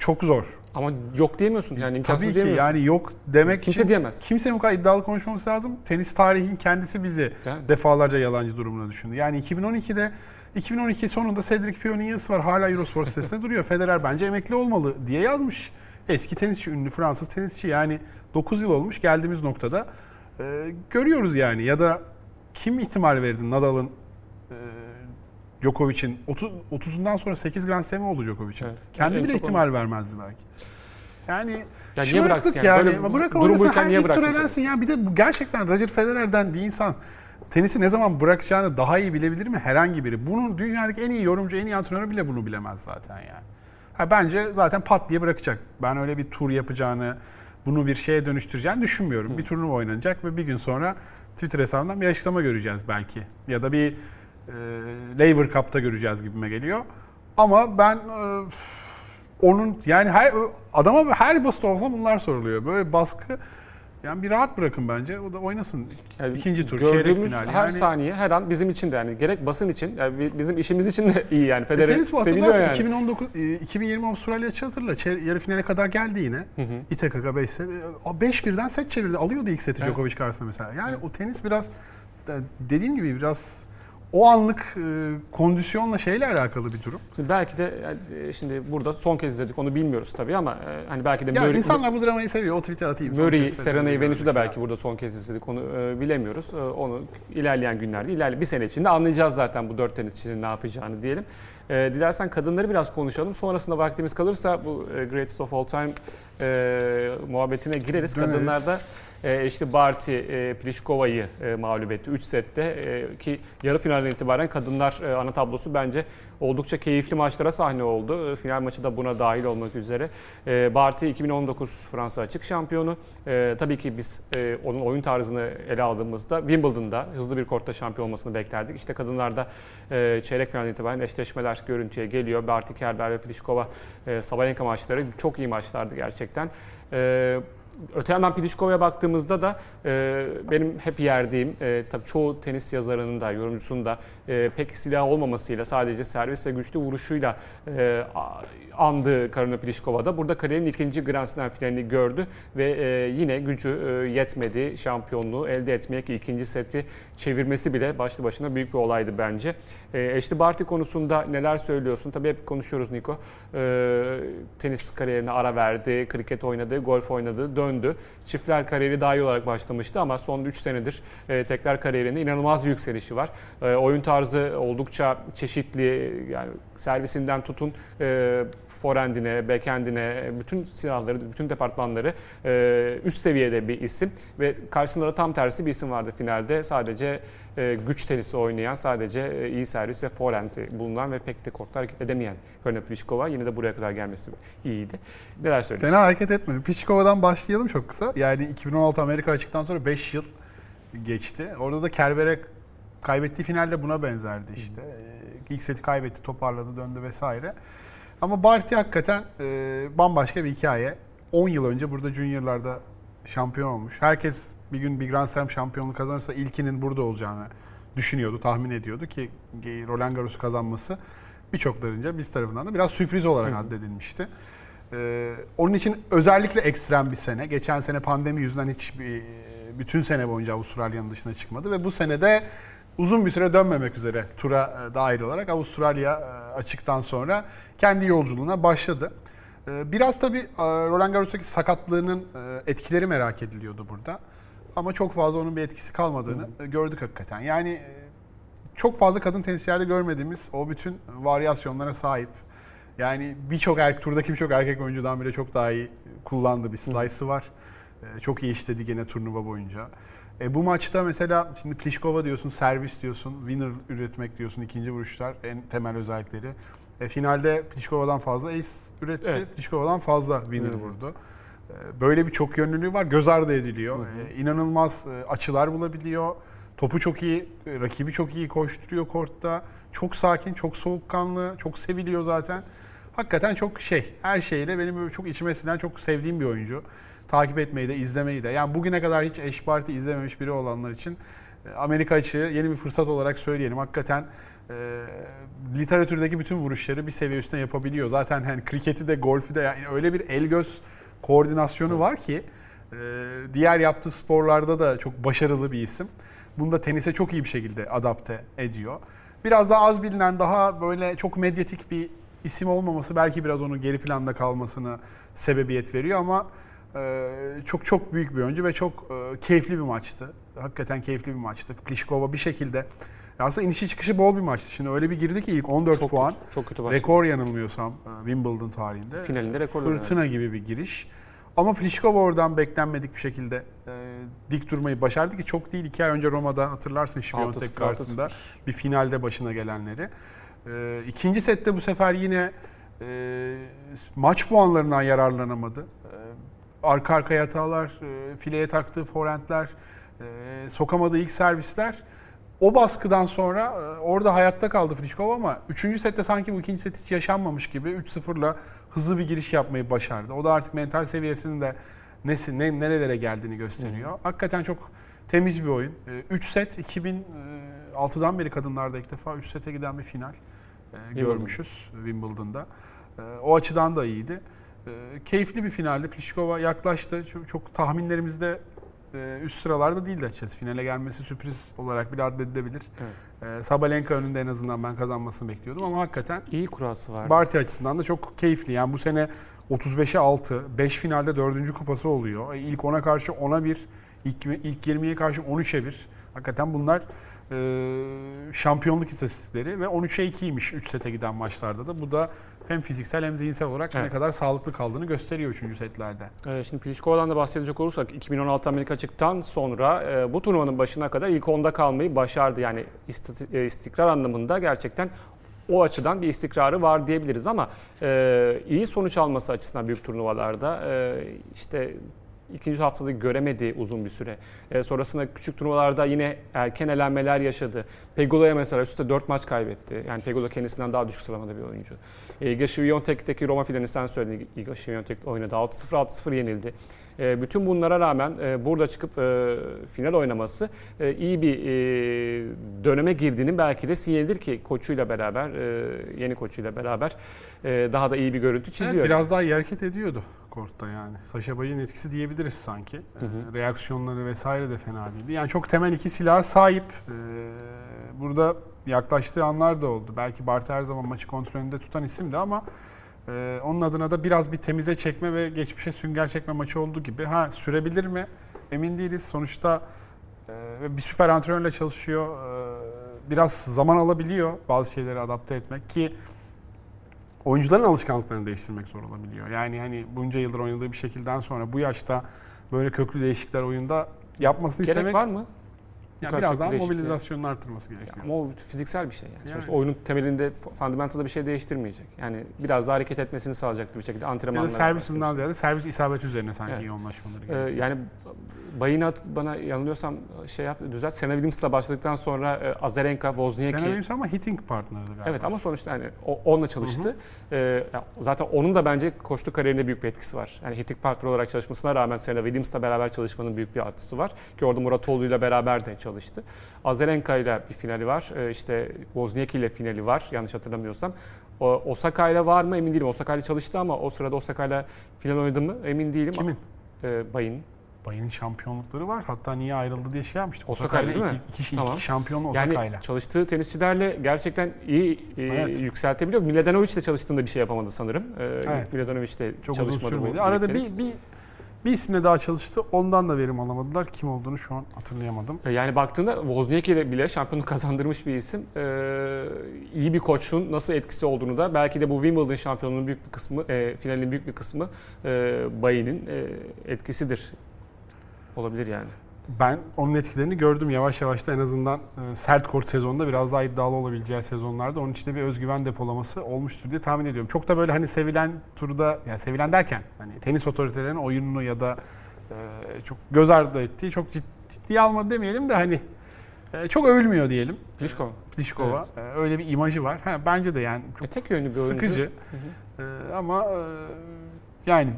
çok zor. Ama yok diyemiyorsun yani imkansız Tabii ki diyemiyorsun. yani yok demek Kimse için diyemez. kimsenin bu kadar iddialı konuşmaması lazım. Tenis tarihin kendisi bizi Yani. defalarca yalancı durumuna düşündü. Yani 2012'de 2012 sonunda Cedric Pion'un yazısı var. Hala Eurosport sitesinde duruyor. Federer bence emekli olmalı diye yazmış. Eski tenisçi, ünlü Fransız tenisçi. Yani 9 yıl olmuş geldiğimiz noktada. Ee, görüyoruz yani. Ya da kim ihtimal verdi Nadal'ın e, Djokovic'in 30 30'undan sonra 8 Grand Slam'i oldu Djokovic'in. Evet. Kendi En bile ihtimal vermezdi belki. Yani Ya niye bıraksın yani? Böyle yani. Bırak durum oynasın her niye bıraksın elensin. Ya bir de gerçekten Roger Federer'den bir insan tenisi ne zaman bırakacağını daha iyi bilebilir mi herhangi biri? Bunun dünyadaki en iyi yorumcu, en iyi antrenörü bile bunu bilemez zaten yani. Ha bence zaten pat diye bırakacak. Ben öyle bir tur yapacağını, bunu bir şeye dönüştüreceğini düşünmüyorum. Bir turnuva oynanacak ve bir gün sonra Twitter hesabından bir açıklama göreceğiz belki. Ya da bir e, Laver Cup'ta göreceğiz gibime geliyor. Ama ben e, onun yani her adama her basıt olsa bunlar soruluyor. Böyle baskı yani bir rahat bırakın bence. O da oynasın. Yani İkinci tur, çeyrek final. her Yani saniye her an bizim için de yani gerek basın için yani bi- bizim işimiz için de iyi yani E, Federer tenis bu hatırlarsın. yani. 2019 e, 2020 Avustralya hatırla. Yarı finale kadar geldi yine. İTKK 5 set. 5 birden set çevirdi. Alıyordu ilk seti Evet. Djokovic karşısında mesela. Yani o tenis biraz e, dediğim gibi biraz o anlık e, kondisyonla şeyle alakalı bir durum. Şimdi belki de e, şimdi burada son kez izledik onu bilmiyoruz tabii ama e, hani belki de Ya Murray- insanlar bu dramayı seviyor. O tweet'e atayım. Kez Serena'yı, Venüs'ü de belki burada son kez izledik. Onu e, bilemiyoruz. E, onu ilerleyen günlerde, ilerle bir sene içinde anlayacağız zaten bu dört tenisçinin ne yapacağını diyelim. E, dilersen kadınları biraz konuşalım. Sonrasında vaktimiz kalırsa bu e, Greatest of All Time e, muhabbetine gireriz. Döneriz. Kadınlarda e, işte Barty e, Pliškova'yı e, mağlup etti 3 sette e, ki yarı finalden itibaren kadınlar e, ana tablosu bence oldukça keyifli maçlara sahne oldu. E, final maçı da buna dahil olmak üzere. E, Barty 2019 Fransa açık şampiyonu. Tabii ki biz onun oyun tarzını ele aldığımızda Wimbledon'da hızlı bir kortta şampiyon olmasını beklerdik. İşte kadınlarda çeyrek finalden itibaren eşleşmeler görüntüye geliyor. Barty Kerber ve Pliškova Sabalenka maçları çok iyi maçlardı gerçekten. E, Öte yandan Pliškova'ya baktığımızda da e, benim hep yerdiğim, e, tabii çoğu tenis yazarının da, yorumcusunun da e, pek silah olmamasıyla sadece servis ve güçlü vuruşuyla e, a- andığı Karolina Pliškova'da burada kariyerinin ikinci Grand Slam finalini gördü ve e, yine gücü e, yetmedi. Şampiyonluğu elde etmeye ki ikinci seti çevirmesi bile başlı başına büyük bir olaydı bence. E, Ashley Barty konusunda neler söylüyorsun? Tabii hep konuşuyoruz Niko. E, tenis kariyerine ara verdi, kriket oynadı, golf oynadı, döndü. Çiftler kariyeri daha iyi olarak başlamıştı ama son 3 senedir e, tekrar kariyerinde inanılmaz bir yükselişi var. E, oyun tarzı oldukça çeşitli yani servisinden tutun e, forehandine, backhandine, bütün silahları, bütün departmanları e, üst seviyede bir isim ve karşısında da tam tersi bir isim vardı finalde. Sadece e, güç tenisi oynayan, sadece e, iyi servis ve forehand bulunan ve pek de hareket edemeyen Karolina Pliškova yine de buraya kadar gelmesi iyiydi. Neler söylüyorsun? Fena hareket etmedi. Piçkova'dan başlayalım çok kısa. Yani 2016 Amerika açıktan sonra 5 yıl geçti. Orada da Kerber'e kaybettiği finalde buna benzerdi işte. Ee, İlk seti kaybetti, toparladı, döndü vesaire. Ama Barty hakikaten e, bambaşka bir hikaye. 10 yıl önce burada Junior'larda şampiyon olmuş. Herkes bir gün bir Grand Slam şampiyonluğu kazanırsa ilkinin burada olacağını düşünüyordu, tahmin ediyordu ki Roland Garros'u kazanması birçoklarınca biz tarafından da biraz sürpriz olarak addedilmişti. Ee, onun için özellikle ekstrem bir sene. Geçen sene pandemi yüzünden hiç bir, bütün sene boyunca Avustralya'nın dışına çıkmadı ve bu sene de uzun bir süre dönmemek üzere tura e, dahil olarak Avustralya e, açıktan sonra kendi yolculuğuna başladı. E, Biraz tabii e, Roland Garros'taki sakatlığının etkileri merak ediliyordu burada. Ama çok fazla onun bir etkisi kalmadığını e, gördük hakikaten. Yani e, çok fazla kadın tenisçilerde görmediğimiz o bütün varyasyonlara sahip. Yani birçok erkek, turdaki birçok erkek oyuncudan bile çok daha iyi kullandığı bir slice'ı var. Ee, Çok iyi işledi gene turnuva boyunca. E, bu maçta mesela şimdi Pliškova diyorsun, servis diyorsun, winner üretmek diyorsun, ikinci vuruşlar en temel özellikleri. E, finalde Pliškova'dan fazla ace üretti, Evet. Pliškova'dan fazla winner Evet. vurdu. Böyle bir çok yönlülüğü var, göz ardı ediliyor. E, İnanılmaz e, açılar bulabiliyor. Topu çok iyi, e, rakibi çok iyi koşturuyor kortta. Çok sakin, çok soğukkanlı, çok seviliyor zaten. Hakikaten çok şey, her şeyle benim böyle çok içime sinen, çok sevdiğim bir oyuncu. Takip etmeyi de, izlemeyi de. Yani bugüne kadar hiç eş parti izlememiş biri olanlar için Amerika açığı yeni bir fırsat olarak söyleyelim. Hakikaten e, literatürdeki bütün vuruşları bir seviye üstüne yapabiliyor. Zaten hani kriketi de, golfü de yani öyle bir el göz koordinasyonu var ki e, diğer yaptığı sporlarda da çok başarılı bir isim. Bunu da tenise çok iyi bir şekilde adapte ediyor. Biraz daha az bilinen, daha böyle çok medyatik bir isim olmaması belki biraz onun geri planda kalmasını sebebiyet veriyor ama e, çok çok büyük bir oyuncu ve çok e, keyifli bir maçtı. Hakikaten keyifli bir maçtı. Pliškova bir şekilde aslında inişi çıkışı bol bir maçtı. Şimdi öyle bir girdi ki ilk 14 Çok puan. kötü, çok kötü başladı. Rekor yanılmıyorsam e, Wimbledon tarihinde. Finalinde rekor Fırtına gibi bir giriş. Ama Pliškova oradan beklenmedik bir şekilde e, dik durmayı başardı ki çok değil. iki ay önce Roma'da hatırlarsın Şiviyontek 6-0, karşısında bir finalde başına gelenleri. E, ikinci sette bu sefer yine e, maç puanlarından yararlanamadı. E, arka arkaya hatalar, e, fileye taktığı forehandler, e, sokamadığı ilk servisler. O baskıdan sonra e, orada hayatta kaldı Pliškova ama 3. sette sanki bu ikinci set hiç yaşanmamış gibi 3-0'la hızlı bir giriş yapmayı başardı. O da artık mental seviyesinin de nesi, ne, nerelere geldiğini gösteriyor. Hakikaten çok temiz bir oyun. 3 set 2006'dan beri kadınlarda ilk defa 3 sete giden bir final e, Wimbledon. görmüşüz Wimbledon'da. E, O açıdan da iyiydi. E, Keyifli bir finaldi. Pliškova yaklaştı. Çok tahminlerimizde e, üst sıralarda değildi açıkçası. Finale gelmesi sürpriz olarak bile addedilebilir. E, Sabalenka önünde en azından ben kazanmasını bekliyordum ama hakikaten İyi kurası var. Barty açısından da çok keyifli. Yani bu sene 35'e 6, 5 finalde 4. kupası oluyor. E, İlk 10'a karşı 10'a 1, ilk, ilk 20'ye karşı 13'e 1. Hakikaten bunlar e, şampiyonluk istatistikleri ve 13'e 2'ymiş 3 sete giden maçlarda da. Bu da hem fiziksel hem zihinsel olarak ne Evet. kadar sağlıklı kaldığını gösteriyor 3. setlerde. Ee, Şimdi Pliškova'dan da bahsedecek olursak 2016 Amerika açıktan sonra e, bu turnuvanın başına kadar ilk 10'da kalmayı başardı. Yani e, istikrar anlamında gerçekten o açıdan bir istikrarı var diyebiliriz ama e, iyi sonuç alması açısından büyük turnuvalarda e, işte ikinci haftada göremedi uzun bir süre. E, sonrasında küçük turnuvalarda yine erken elenmeler yaşadı. Pegula'ya mesela üstte 4 maç kaybetti. Yani Pegula kendisinden daha düşük sıralamada bir oyuncu. E, Iga Świątek'teki Roma finalini sen söyledin. Iga Świątek oynadı. 6-0 6-0 yenildi. E, bütün bunlara rağmen e, burada çıkıp e, final oynaması e, iyi bir e, döneme girdiğinin belki de sinyalidir ki koçuyla beraber, e, yeni koçuyla beraber e, daha da iyi bir görüntü çiziyor. Evet, biraz daha iyi hareket ediyordu kortta yani. Saşa Bay'ın etkisi diyebiliriz sanki. hı. Ee, reaksiyonları vesaire de fena değildi. Yani çok temel iki silaha sahip. Ee, burada yaklaştığı anlar da oldu. Belki Barty her zaman maçı kontrolünde tutan isimdi ama e, onun adına da biraz bir temize çekme ve geçmişe sünger çekme maçı oldu gibi. Ha sürebilir mi? Emin değiliz. Sonuçta e, ve bir süper antrenörle çalışıyor. E, biraz zaman alabiliyor bazı şeyleri adapte etmek ki oyuncuların alışkanlıklarını değiştirmek zor olabiliyor. Yani hani bunca yıldır oynadığı bir şekilden sonra bu yaşta böyle köklü değişiklikler oyunda yapmasını Gerek istemek var mı? Yani biraz daha mobilizasyonun artırması gerekiyor. Ama o fiziksel bir şey yani. Yani. Sonuçta oyunun temelinde fundamentalda bir şey değiştirmeyecek. Yani biraz daha hareket etmesini sağlayacaktır bir şekilde ya antrenmanlar. da servisinden ziyade servis isabet üzerine sanki Evet. yoğunlaşmaları Ee, gerekiyor. yani Bayinat bana yanılıyorsam şey yap düzelt. Serena Williams'la başladıktan sonra e, Azarenka, Wozniacki. Sen Williams ama hitting partner'dı galiba. Evet ama sonuçta hani o, onunla çalıştı. Ee, ya zaten onun da bence koçluk kariyerinde büyük bir etkisi var. Yani Hittik partner olarak çalışmasına rağmen Serena Williams'la beraber çalışmanın büyük bir artısı var. Ki orada Muratoğlu'yla beraber de çalıştı. Azarenka ile bir finali var. Ee, işte Wozniacki ile finali var yanlış hatırlamıyorsam. O, Osaka ile var mı emin değilim. Osaka ile çalıştı ama o sırada Osaka ile final oynadı mı emin değilim. Kimin? Ee, Bayın. Bay'ın şampiyonlukları var. Hatta niye ayrıldı diye şey yapmıştık. Osaka ile Osaka'yla değil mi? iki, iki, Tamam. iki şampiyonlu Yani Osaka'yla. çalıştığı tenisçilerle gerçekten iyi e, Evet. yükseltebiliyor. Miladanovic ile çalıştığında bir şey yapamadı sanırım. Ee, Evet. Miladanovic de Çok uzun çalışmadı bu sürmedi. Arada bir, bir, bir isimle daha çalıştı. Ondan da verim alamadılar. Kim olduğunu şu an hatırlayamadım. E, Yani baktığında Wozniacki ile bile şampiyonluk kazandırmış bir isim. Ee, iyi bir koçun nasıl etkisi olduğunu da belki de bu Wimbledon şampiyonluğunun büyük bir kısmı, e, finalin büyük bir kısmı e, Bayin'in e, etkisidir. Olabilir yani. Ben onun etkilerini gördüm yavaş yavaş da en azından e, sert kort sezonunda biraz daha iddialı olabileceği sezonlarda onun içinde bir özgüven depolaması olmuştur diye tahmin ediyorum. Çok da böyle hani sevilen turda yani sevilen derken hani tenis otoritelerinin oyununu ya da e, çok göz ardı ettiği çok cid, ciddiye almadı demeyelim de hani e, çok övülmüyor diyelim. Pliskova. Pliskova E, öyle bir imajı var. Ha, bence de yani çok E, tek yönlü bir oyuncu. sıkıcı. Hı hı. Ama e, yani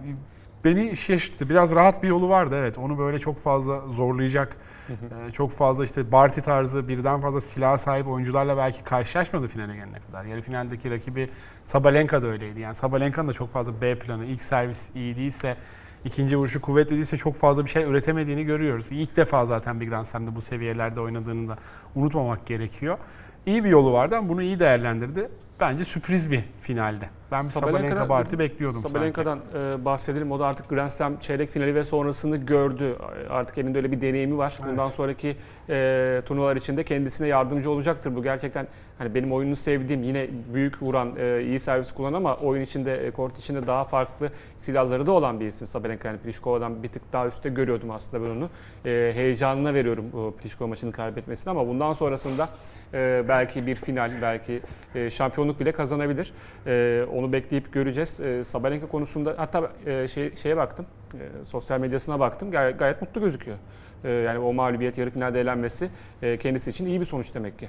beni şaşırttı. Biraz rahat bir yolu vardı evet. Onu böyle çok fazla zorlayacak, e, çok fazla işte Barty tarzı birden fazla silah sahip oyuncularla belki karşılaşmadı finale gelene kadar. Yarı finaldeki rakibi Sabalenka da öyleydi. Yani Sabalenka'nın da çok fazla B planı, ilk servis iyi değilse, ikinci vuruşu kuvvetli değilse çok fazla bir şey üretemediğini görüyoruz. İlk defa zaten bir Grand Slam'da bu seviyelerde oynadığını da unutmamak gerekiyor. İyi bir yolu vardı ama bunu iyi değerlendirdi. Bence sürpriz bir finalde. Ben bir Sabalenka Barty bekliyordum. Sabalenka'dan e, bahsedelim. O da artık Grand Slam çeyrek finali ve sonrasını gördü. Artık elinde öyle bir deneyimi var. Bundan Evet. sonraki e, turnuvalar içinde kendisine yardımcı olacaktır. Bu gerçekten hani benim oyununu sevdiğim yine büyük vuran, e, iyi servis kullanan ama oyun içinde, e, kort içinde daha farklı silahları da olan bir isim Sabalenka. Yani Pliškova'dan bir tık daha üstte görüyordum aslında ben onu. E, heyecanına veriyorum bu Pliškova maçını kaybetmesini ama bundan sonrasında e, belki bir final, belki e, şampiyonluk bile kazanabilir. E, onu bekleyip göreceğiz. E, Sabalenka konusunda hatta e, şey, şeye baktım, e, sosyal medyasına baktım. Gay- gayet mutlu gözüküyor. E, yani o mağlubiyet yarı finalde elenmesi e, kendisi için iyi bir sonuç demek ki.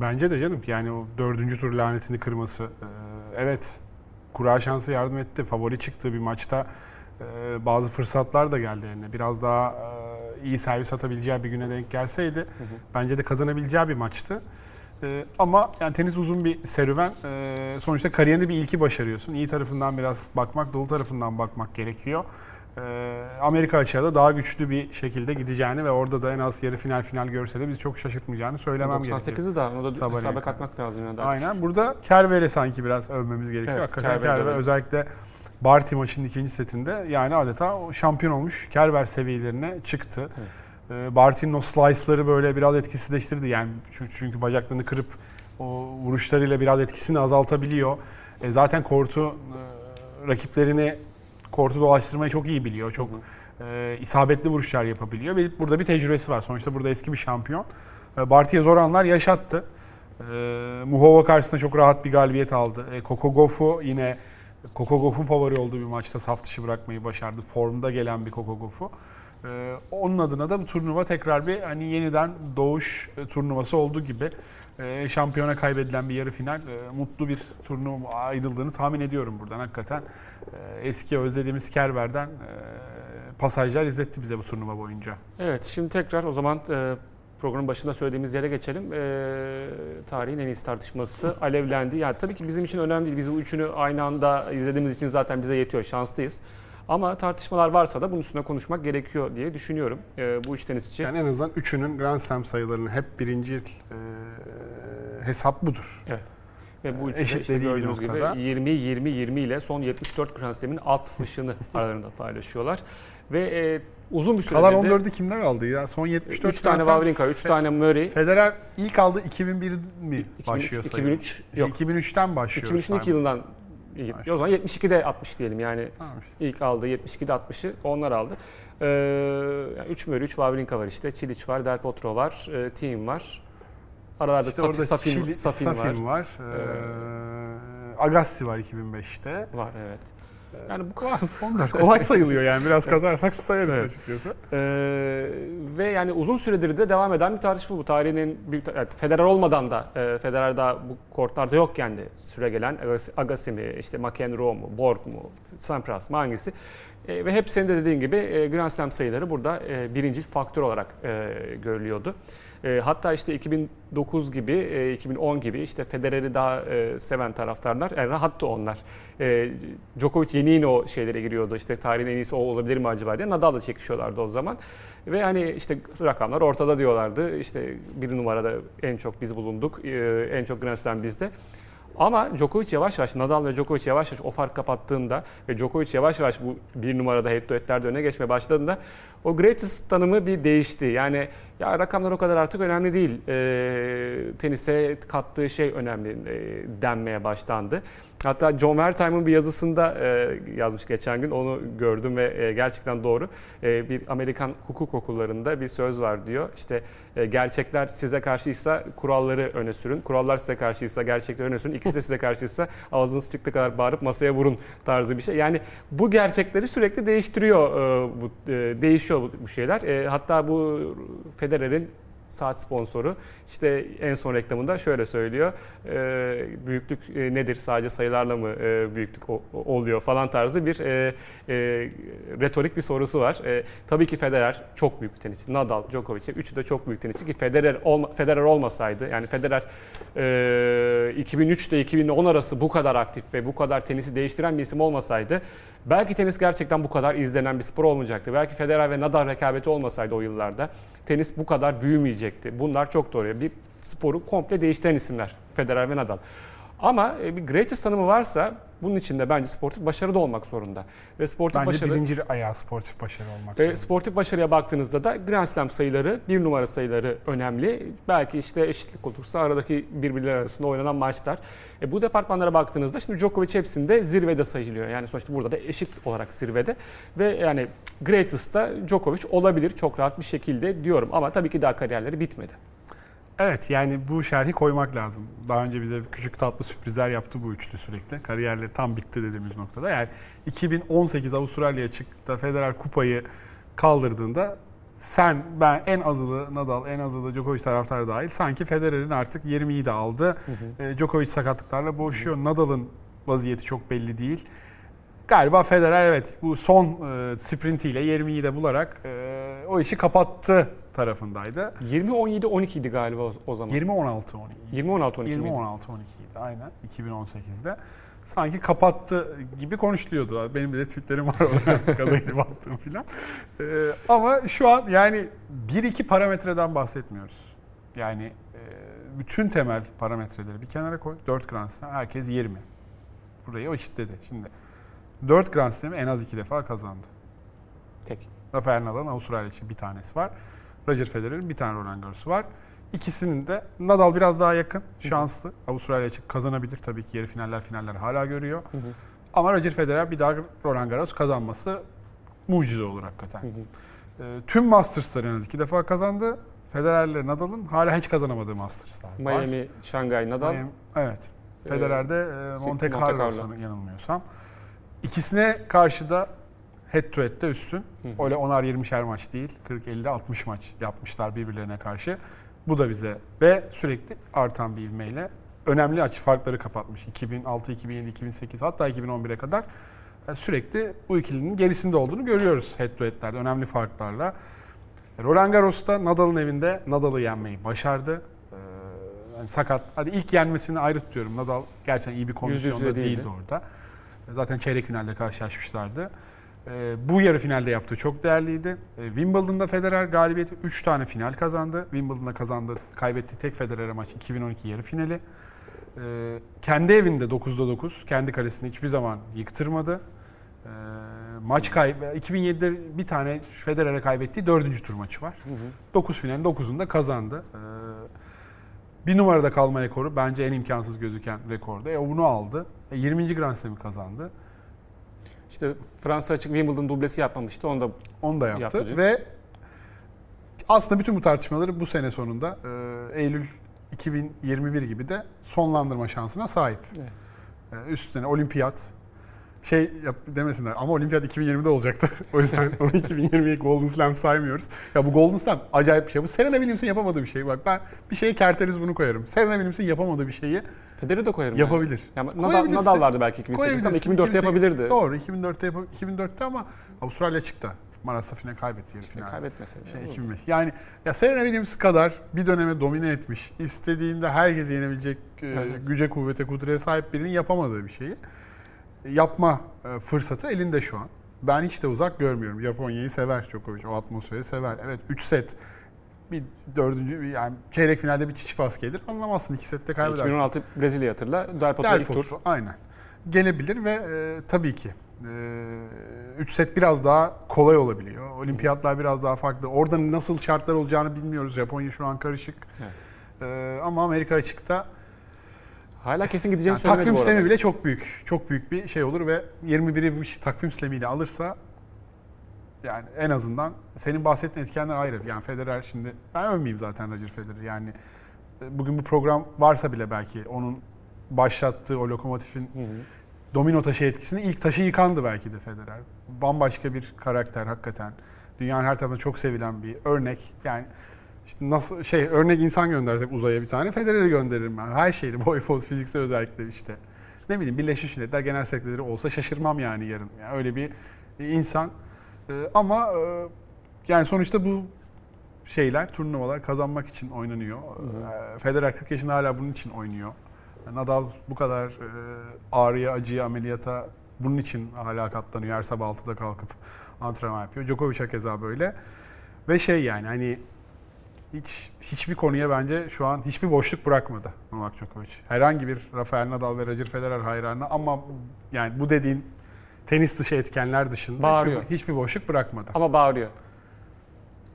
Bence de canım yani o dördüncü tur lanetini kırması. e, evet kura şansı yardım etti. Favori çıktığı bir maçta e, bazı fırsatlar da geldi eline. Biraz daha e, iyi servis atabileceği bir güne denk gelseydi bence de kazanabileceği bir maçtı. E, ama yani tenis uzun bir serüven. E, sonuçta kariyerinde bir ilki başarıyorsun. İyi tarafından biraz bakmak, dolu tarafından bakmak gerekiyor. E, Amerika açığa da daha güçlü bir şekilde gideceğini ve orada da en az yarı final final görse de bizi çok şaşırtmayacağını söylemem gerekiyor. 98'i da onu da hesaba katmak lazım. Yani. Aynen. Burada Kerber'e sanki biraz övmemiz gerekiyor. Evet, Hakikaten Kerber Kerber özellikle Barty maçının ikinci setinde yani adeta şampiyon olmuş Kerber seviyelerine çıktı. E, Barty'nin o slice'ları böyle biraz etkisizleştirdi. Yani çünkü, çünkü bacaklarını kırıp o vuruşlarıyla biraz etkisini azaltabiliyor. E, zaten kortu e, rakiplerini kortu dolaştırmayı çok iyi biliyor. Çok e, isabetli vuruşlar yapabiliyor. Ve burada bir tecrübesi var. Sonuçta burada eski bir şampiyon. E, Barty'ye zor anlar yaşattı. E, Muhova karşısında çok rahat bir galibiyet aldı. E, Koko Goff'u yine Koko Goff'un favori olduğu bir maçta saf dışı bırakmayı başardı. Formda gelen bir Koko Goff'u. E, onun adına da bu turnuva tekrar bir hani yeniden doğuş e, turnuvası olduğu gibi e, şampiyona kaybedilen bir yarı final e, mutlu bir turnuva ayrıldığını tahmin ediyorum buradan hakikaten. Eski özlediğimiz Kerber'den e, pasajlar izletti bize bu turnuva boyunca. Evet şimdi tekrar o zaman e, programın başında söylediğimiz yere geçelim. E, tarihin en iyisi tartışması alevlendi. Yani tabii ki bizim için önemli değil. Biz bu üçünü aynı anda izlediğimiz için zaten bize yetiyor. Şanslıyız. Ama tartışmalar varsa da bunun üstüne konuşmak gerekiyor diye düşünüyorum. E, bu üç tenisçi. Yani en azından üçünün Grand Slam sayılarını hep birinci e, hesap budur. Ve bu üçü de işte gördüğünüz gibi noktada. 20-20-20 ile son 74 Grand Slam'in alt fışını aralarında paylaşıyorlar. Ve e, uzun bir süredir Kalan de 14'ü kimler aldı ya? Son 74 3 tane. Wawrinka, 3 tane Murray. Federer ilk aldı 2001 mi 2003 başlıyor sayı? 2003 yok. 2003'ten başlıyor. 2003'ün ilk yılından o zaman 72'de 60 diyelim yani Tamam işte. ilk aldı 72'de 60'ı onlar aldı. Ee, 3 Murray, 3 Wawrinka var işte. Çiliç var, Del Potro var, e, Thiem var. Aralarda İşte Safi- Safin, Çili- Safin, var. Safin var. Ee, Agassi var 2005'te. Var evet. Yani bu kadar Onlar kolay sayılıyor yani biraz kazarsak sayarız Evet. açıkçası. Ee, ve yani uzun süredir de devam eden bir tartışma bu. Tarihin büyük yani Federer olmadan da e, Federer daha bu kortlarda yokken de süre gelen Agassi, Agassi mi, işte McEnroe mu, Borg mu, Sampras mı hangisi? E, ve hep senin de dediğin gibi e, Grand Slam sayıları burada e, birinci faktör olarak e, görülüyordu. E, hatta işte 2009 gibi, e, 2010 gibi işte Federer'i daha e, seven taraftarlar, yani rahattı onlar. E, Djokovic yeni yeni o şeylere giriyordu. İşte tarihin en iyisi o olabilir mi acaba diye. Nadal'la çekişiyorlardı o zaman. Ve hani işte rakamlar ortada diyorlardı. İşte bir numarada en çok biz bulunduk, e, en çok Grand Slam bizde. Ama Djokovic yavaş yavaş, Nadal ve Djokovic yavaş yavaş o fark kapattığında ve Djokovic yavaş yavaş bu bir numarada head to head'lerde öne geçmeye başladığında o greatest tanımı bir değişti. Yani ya rakamlar o kadar artık önemli değil. E, tenise kattığı şey önemli e, denmeye başlandı. Hatta John Wertheim'ın bir yazısında e, yazmış geçen gün onu gördüm ve e, gerçekten doğru. E, bir Amerikan hukuk okullarında bir söz var diyor. İşte e, gerçekler size karşıysa kuralları öne sürün. Kurallar size karşıysa gerçekleri öne sürün. İkisi de size karşıysa ağzınız çıktığı kadar bağırıp masaya vurun tarzı bir şey. Yani bu gerçekleri sürekli değiştiriyor e, bu e, değişiyor bu, bu şeyler. E, hatta bu Federer'in saat sponsoru işte en son reklamında şöyle söylüyor. E, büyüklük nedir? Sadece sayılarla mı e, büyüklük oluyor falan tarzı bir e, e, retorik bir sorusu var. E, tabii ki Federer çok büyük bir tenisçi. Nadal, Djokovic üçü de çok büyük tenisçi ki Federer olma, Federer olmasaydı yani Federer e, 2003 ile 2010 arası bu kadar aktif ve bu kadar tenisi değiştiren bir isim olmasaydı belki tenis gerçekten bu kadar izlenen bir spor olmayacaktı. Belki Federer ve Nadal rekabeti olmasaydı o yıllarda tenis bu kadar büyümeyecekti. Bunlar çok doğru. Bir sporu komple değiştiren isimler Federer ve Nadal. Ama e, bir greatest tanımı varsa bunun içinde bence sportif başarı da olmak zorunda. Ve sportif Bence başarı birinci ayağı sportif başarı olmak ve zorunda. sportif başarıya baktığınızda da Grand Slam sayıları, bir numara sayıları önemli. Belki işte eşitlik olursa aradaki birbirleri arasında oynanan maçlar. E, bu departmanlara baktığınızda şimdi Djokovic hepsinde zirvede sayılıyor. Yani sonuçta burada da eşit olarak zirvede. Ve yani greatest'ta Djokovic olabilir çok rahat bir şekilde diyorum. Ama tabii ki daha kariyerleri bitmedi. Evet yani bu şerhi koymak lazım. Daha önce bize küçük tatlı sürprizler yaptı bu üçlü sürekli. Kariyerleri tam bitti dediğimiz noktada. Yani 2018 Avustralya'ya çıktı Federer kupayı kaldırdığında sen, ben en azılı Nadal, en azılı Djokovic taraftarı dahil sanki Federer'in artık 20'yi de aldı. E, Djokovic sakatlıklarla boğuşuyor. Nadal'ın vaziyeti çok belli değil. Galiba Federer evet bu son e, sprintiyle 20'yi de bularak e, o işi kapattı tarafındaydı. 20-17-12 idi galiba o, o zaman. 20-16 12. 20-16-12 miydi? 20-16 12 idi aynen 2018'de. Sanki kapattı gibi konuşuluyordu. Benim de tweetlerim var oradan kazayla baktım filan. Ee, ama şu an yani 1-2 parametreden bahsetmiyoruz. Yani e, bütün temel parametreleri bir kenara koy. 4 Grand Slam herkes 20. Burayı o eşitledi. Şimdi 4 Grand Slam'i en az 2 defa kazandı. Tek. Rafael Nadal'ın Avustralya için bir tanesi var. Roger Federer'in bir tane Roland Garros'u var. İkisinin de Nadal biraz daha yakın, şanslı. Avustralya açık kazanabilir tabii ki yarı finaller finaller hala görüyor. Hı hı. Ama Roger Federer bir daha Roland Garros kazanması mucize olur hakikaten. Hı hı. Ee, tüm Masters'ları en az iki defa kazandı. Federer'le Nadal'ın hala hiç kazanamadığı Masters'lar var. Miami, Şangay, Nadal. Miami- evet. Federer'de e, Monte Monte Carlo. Yanılmıyorsam. İkisine karşı da head to head'de üstün. Hı. Öyle 10'ar 20'şer maç değil. 40 50 60 maç yapmışlar birbirlerine karşı. Bu da bize ve sürekli artan bir ivmeyle önemli açı farkları kapatmış. 2006, 2007, 2008 hatta 2011'e kadar e, sürekli bu ikilinin gerisinde olduğunu görüyoruz head to head'lerde önemli farklarla. Roland Garros'ta Nadal'ın evinde Nadal'ı yenmeyi başardı. Ee, yani sakat. Hadi ilk yenmesini ayrı tutuyorum. Nadal gerçekten iyi bir kondisyonda değildi. değildi orada. Zaten çeyrek finalde karşılaşmışlardı. Ee, bu yarı finalde yaptığı çok değerliydi. Ee, Wimbledon'da Federer galibiyeti 3 tane final kazandı. Wimbledon'da kazandı, kaybettiği tek Federer maç 2012 yarı finali. Ee, kendi evinde 9'da 9, kendi kalesini hiçbir zaman yıktırmadı. Ee, maç kaybı 2007'de bir tane Federer'e kaybettiği dördüncü tur maçı var. Hı hı. 9 finalin 9'unda kazandı. Ee, bir numarada kalma rekoru bence en imkansız gözüken rekordu. E, bunu aldı. E, 20. Grand Slam'i kazandı. İşte Fransa açık Wimbledon dublesi yapmamıştı. Onu da Onu da yaptı. Yaptı. Ve aslında bütün bu tartışmaları bu sene sonunda e, Eylül 2021 gibi de sonlandırma şansına sahip. Evet. E, üstüne olimpiyat şey yap demesinler ama olimpiyat 2020'de olacaktı. o yüzden onu 2020'ye Golden Slam saymıyoruz. Ya bu Golden Slam acayip bir şey. Bu Serena Williams'ın yapamadığı bir şey. Bak ben bir şeye kerteriz bunu koyarım. Serena Williams'ın yapamadığı bir şeyi Federer'i de koyarım. yapabilir. Yani. Yani Nadal. Nadal vardı belki 2008 ama Koyabilirsin. 2004'te 2008 yapabilirdi. Doğru 2004'te yap 2004'te ama Avustralya çıktı. Maratsa final kaybetti yarı İşte finalde. kaybetmeseydi. Şey, olur. 2005. Yani ya Serena Williams kadar bir döneme domine etmiş, istediğinde herkesi yenebilecek Evet. güce, kuvvete, kudrete sahip birinin yapamadığı bir şeyi yapma e, fırsatı elinde şu an. Ben hiç de uzak görmüyorum. Japonya'yı sever Djokovic, o atmosferi sever. Evet 3 set bir dördüncü yani çeyrek finalde bir çiçi gelir. Anlamazsın iki sette kaybedersin. 2016 Brezilya hatırla. Del Potro Del ilk tur. Aynen. Gelebilir ve e, tabii ki 3 set biraz daha kolay olabiliyor. Olimpiyatlar biraz daha farklı. Orada nasıl şartlar olacağını bilmiyoruz. Japonya şu an karışık. Evet. E, ama Amerika açıkta Hala kesin gideceğini yani söylemedi takvim bu arada. sistemi bile çok büyük. Çok büyük bir şey olur ve 21'i bu iş takvim sistemiyle alırsa yani en azından senin bahsettiğin etkenler ayrı. Yani Federer şimdi ben övmeyeyim zaten Roger Federer. Yani e, bugün bu program varsa bile belki onun başlattığı o lokomotifin Hı hı. domino taşı etkisini ilk taşı yıkandı belki de Federer. Bambaşka bir karakter hakikaten. Dünyanın her tarafında çok sevilen bir örnek. Yani işte nasıl şey örnek insan göndersek uzaya bir tane Federer'i gönderirim ben. Her şeyi boy poz fiziksel özellikleri işte. Ne bileyim Birleşmiş Milletler Genel Sekreteri olsa şaşırmam yani yarın. Yani öyle bir insan. Ee, ama e, yani sonuçta bu şeyler, turnuvalar kazanmak için oynanıyor. Ee, Federer 40 yaşında hala bunun için oynuyor. Nadal bu kadar e, ağrıya, acıya, ameliyata bunun için hala katlanıyor. Her sabah 6'da kalkıp antrenman yapıyor. Djokovic keza böyle. Ve şey yani hani hiç hiçbir konuya bence şu an hiçbir boşluk bırakmadı Novak Djokovic. Herhangi bir Rafael Nadal ve Roger Federer hayranı ama yani bu dediğin tenis dışı etkenler dışında Bağırıyor. hiçbir, hiçbir boşluk bırakmadı. Ama bağırıyor.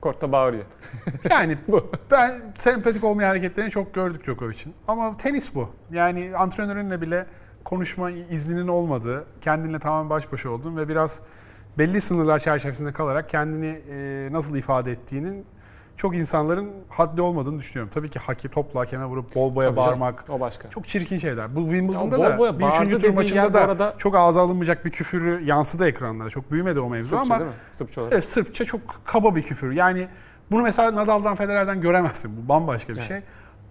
Kortta bağırıyor. Yani Bu. ben sempatik olmayan hareketlerini çok gördük Djokovic'in. Ama tenis bu. Yani antrenörünle bile konuşma izninin olmadığı, kendinle tamamen baş başa olduğun ve biraz belli sınırlar çerçevesinde kalarak kendini nasıl ifade ettiğinin çok insanların haddi olmadığını düşünüyorum. Tabii ki hakim topla hakeme vurup bol boya Tabii canım, bağırmak O başka. çok çirkin şeyler. Bu Wimbledon'da Ya da bir üçüncü tur maçında da arada- çok ağza alınmayacak bir küfürü yansıdı ekranlara. Çok büyümedi o mevzu Sırpça ama? Sırpça. Evet Sırpça çok kaba bir küfür. Yani bunu mesela Nadal'dan Federer'den göremezsin. Bu bambaşka bir Evet. şey.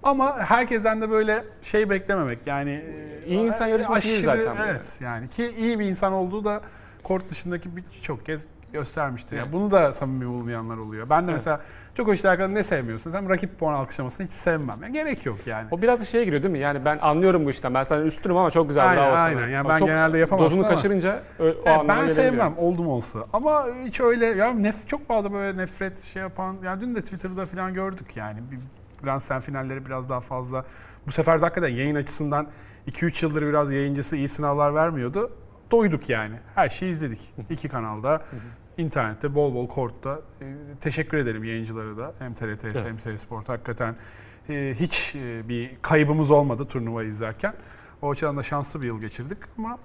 Ama herkesten de böyle şey beklememek. Yani e, İyi insan yarışması değil zaten. Evet yani ki iyi bir insan olduğu da kort dışındaki birçok kez göstermiştir. Evet. Yani bunu da samimi bulmayanlar oluyor. Ben de Evet. mesela çok hoşta alakalı ne sevmiyorsun? Sen rakip puan alkışlamasını hiç sevmem. Yani gerek yok yani. O biraz da şeye giriyor değil mi? Yani ben anlıyorum bu işten. Ben senden üstünüm ama çok güzel Aynen, bravo sana. aynen. Yani Ama ben genelde yapamazsın Dozunu ama- kaçırınca o, o Evet, ben sevmem oldum olsa. Ama hiç öyle ya nef çok fazla böyle nefret şey yapan yani dün de Twitter'da falan gördük yani. Bir Grand Slam finalleri biraz daha fazla. Bu sefer de hakikaten yayın açısından 2-3 yıldır biraz yayıncısı iyi sınavlar vermiyordu. Doyduk yani. Her şeyi izledik. İki kanalda. İnternette bol bol kortta e, teşekkür ederim yayıncılara da hem TRT Evet. hem Seri Sport hakikaten e, hiç e, bir kaybımız olmadı turnuva izlerken. O açıdan da şanslı bir yıl geçirdik ama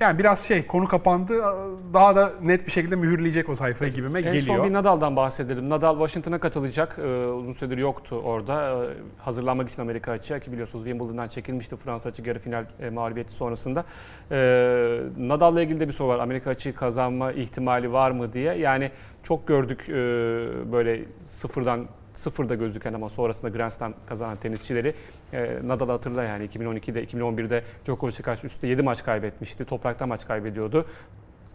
yani biraz şey konu kapandı daha da net bir şekilde mühürleyecek o sayfayı gibime En geliyor. son bir Nadal'dan bahsedelim. Nadal Washington'a katılacak. Ee, uzun süredir yoktu orada. Ee, hazırlanmak için Amerika açığı ki biliyorsunuz Wimbledon'dan çekilmişti Fransa açık yarı final e, mağlubiyeti sonrasında. Ee, Nadal'la ilgili de bir soru var. Amerika açığı kazanma ihtimali var mı diye. Yani çok gördük e, böyle sıfırdan sıfırda gözüken ama sonrasında Grand Slam kazanan tenisçileri. E, Nadal hatırla yani 2012'de 2011'de Djokovic'e karşı üstte 7 maç kaybetmişti. Toprakta maç kaybediyordu.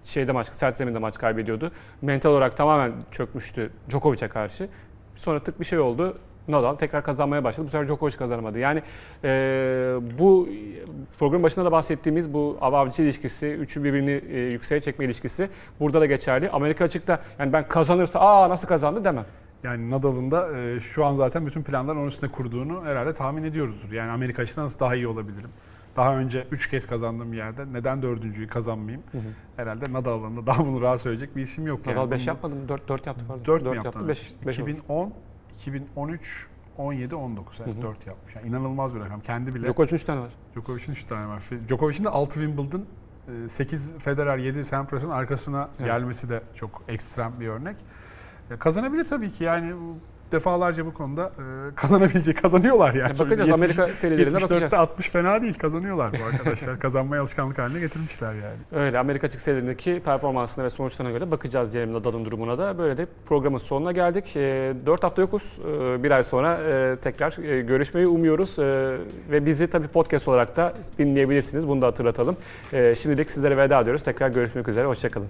Şeyde maç, sert zeminde maç kaybediyordu. Mental olarak tamamen çökmüştü Djokovic'e karşı. Sonra tık bir şey oldu. Nadal tekrar kazanmaya başladı. Bu sefer Djokovic kazanamadı. Yani e, bu program başında da bahsettiğimiz bu av-avcı ilişkisi, üçü birbirini e, yükseğe çekme ilişkisi burada da geçerli. Amerika açıkta yani ben kazanırsa aa nasıl kazandı demem. Yani Nadal'ın da e, şu an zaten bütün planlar onun üstüne kurduğunu herhalde tahmin ediyoruzdur. Yani Amerika açısından nasıl daha iyi olabilirim? Daha önce 3 kez kazandığım yerde neden dördüncüyü kazanmayayım? Herhalde Nadal'ın da daha bunu rahat söyleyecek bir isim yok. Nadal yani. 5 Bunu- yapmadı mı? 4, 4 yaptı pardon. 4 mü Dört yaptı? 5, 5 2010, 2013, 17, 19. Evet, Hı hı. 4 yapmış. Yani inanılmaz bir rakam. Kendi bile. Djokovic'in 3 tane var. Djokovic'in 3 tane var. Djokovic'in de 6 Wimbledon, 8 Federer, 7 Sampras'ın arkasına Evet. gelmesi de çok ekstrem bir örnek. E, Kazanabilir tabii ki yani defalarca bu konuda e, kazanabilecek, kazanıyorlar yani. Yani bakacağız 70 Amerika serilerine 74'te bakacağız. 60 fena değil kazanıyorlar bu arkadaşlar. Kazanmayı alışkanlık haline getirmişler yani. Öyle Amerika açık serilerindeki performansına ve sonuçlarına göre bakacağız diyelim Nadal'ın durumuna da. Böyle de programın sonuna geldik. 4 hafta yokuz. E, Bir ay sonra e, tekrar e, görüşmeyi umuyoruz. E, Ve bizi tabii podcast olarak da dinleyebilirsiniz. Bunu da hatırlatalım. E, Şimdilik sizlere veda ediyoruz. Tekrar görüşmek üzere. Hoşçakalın.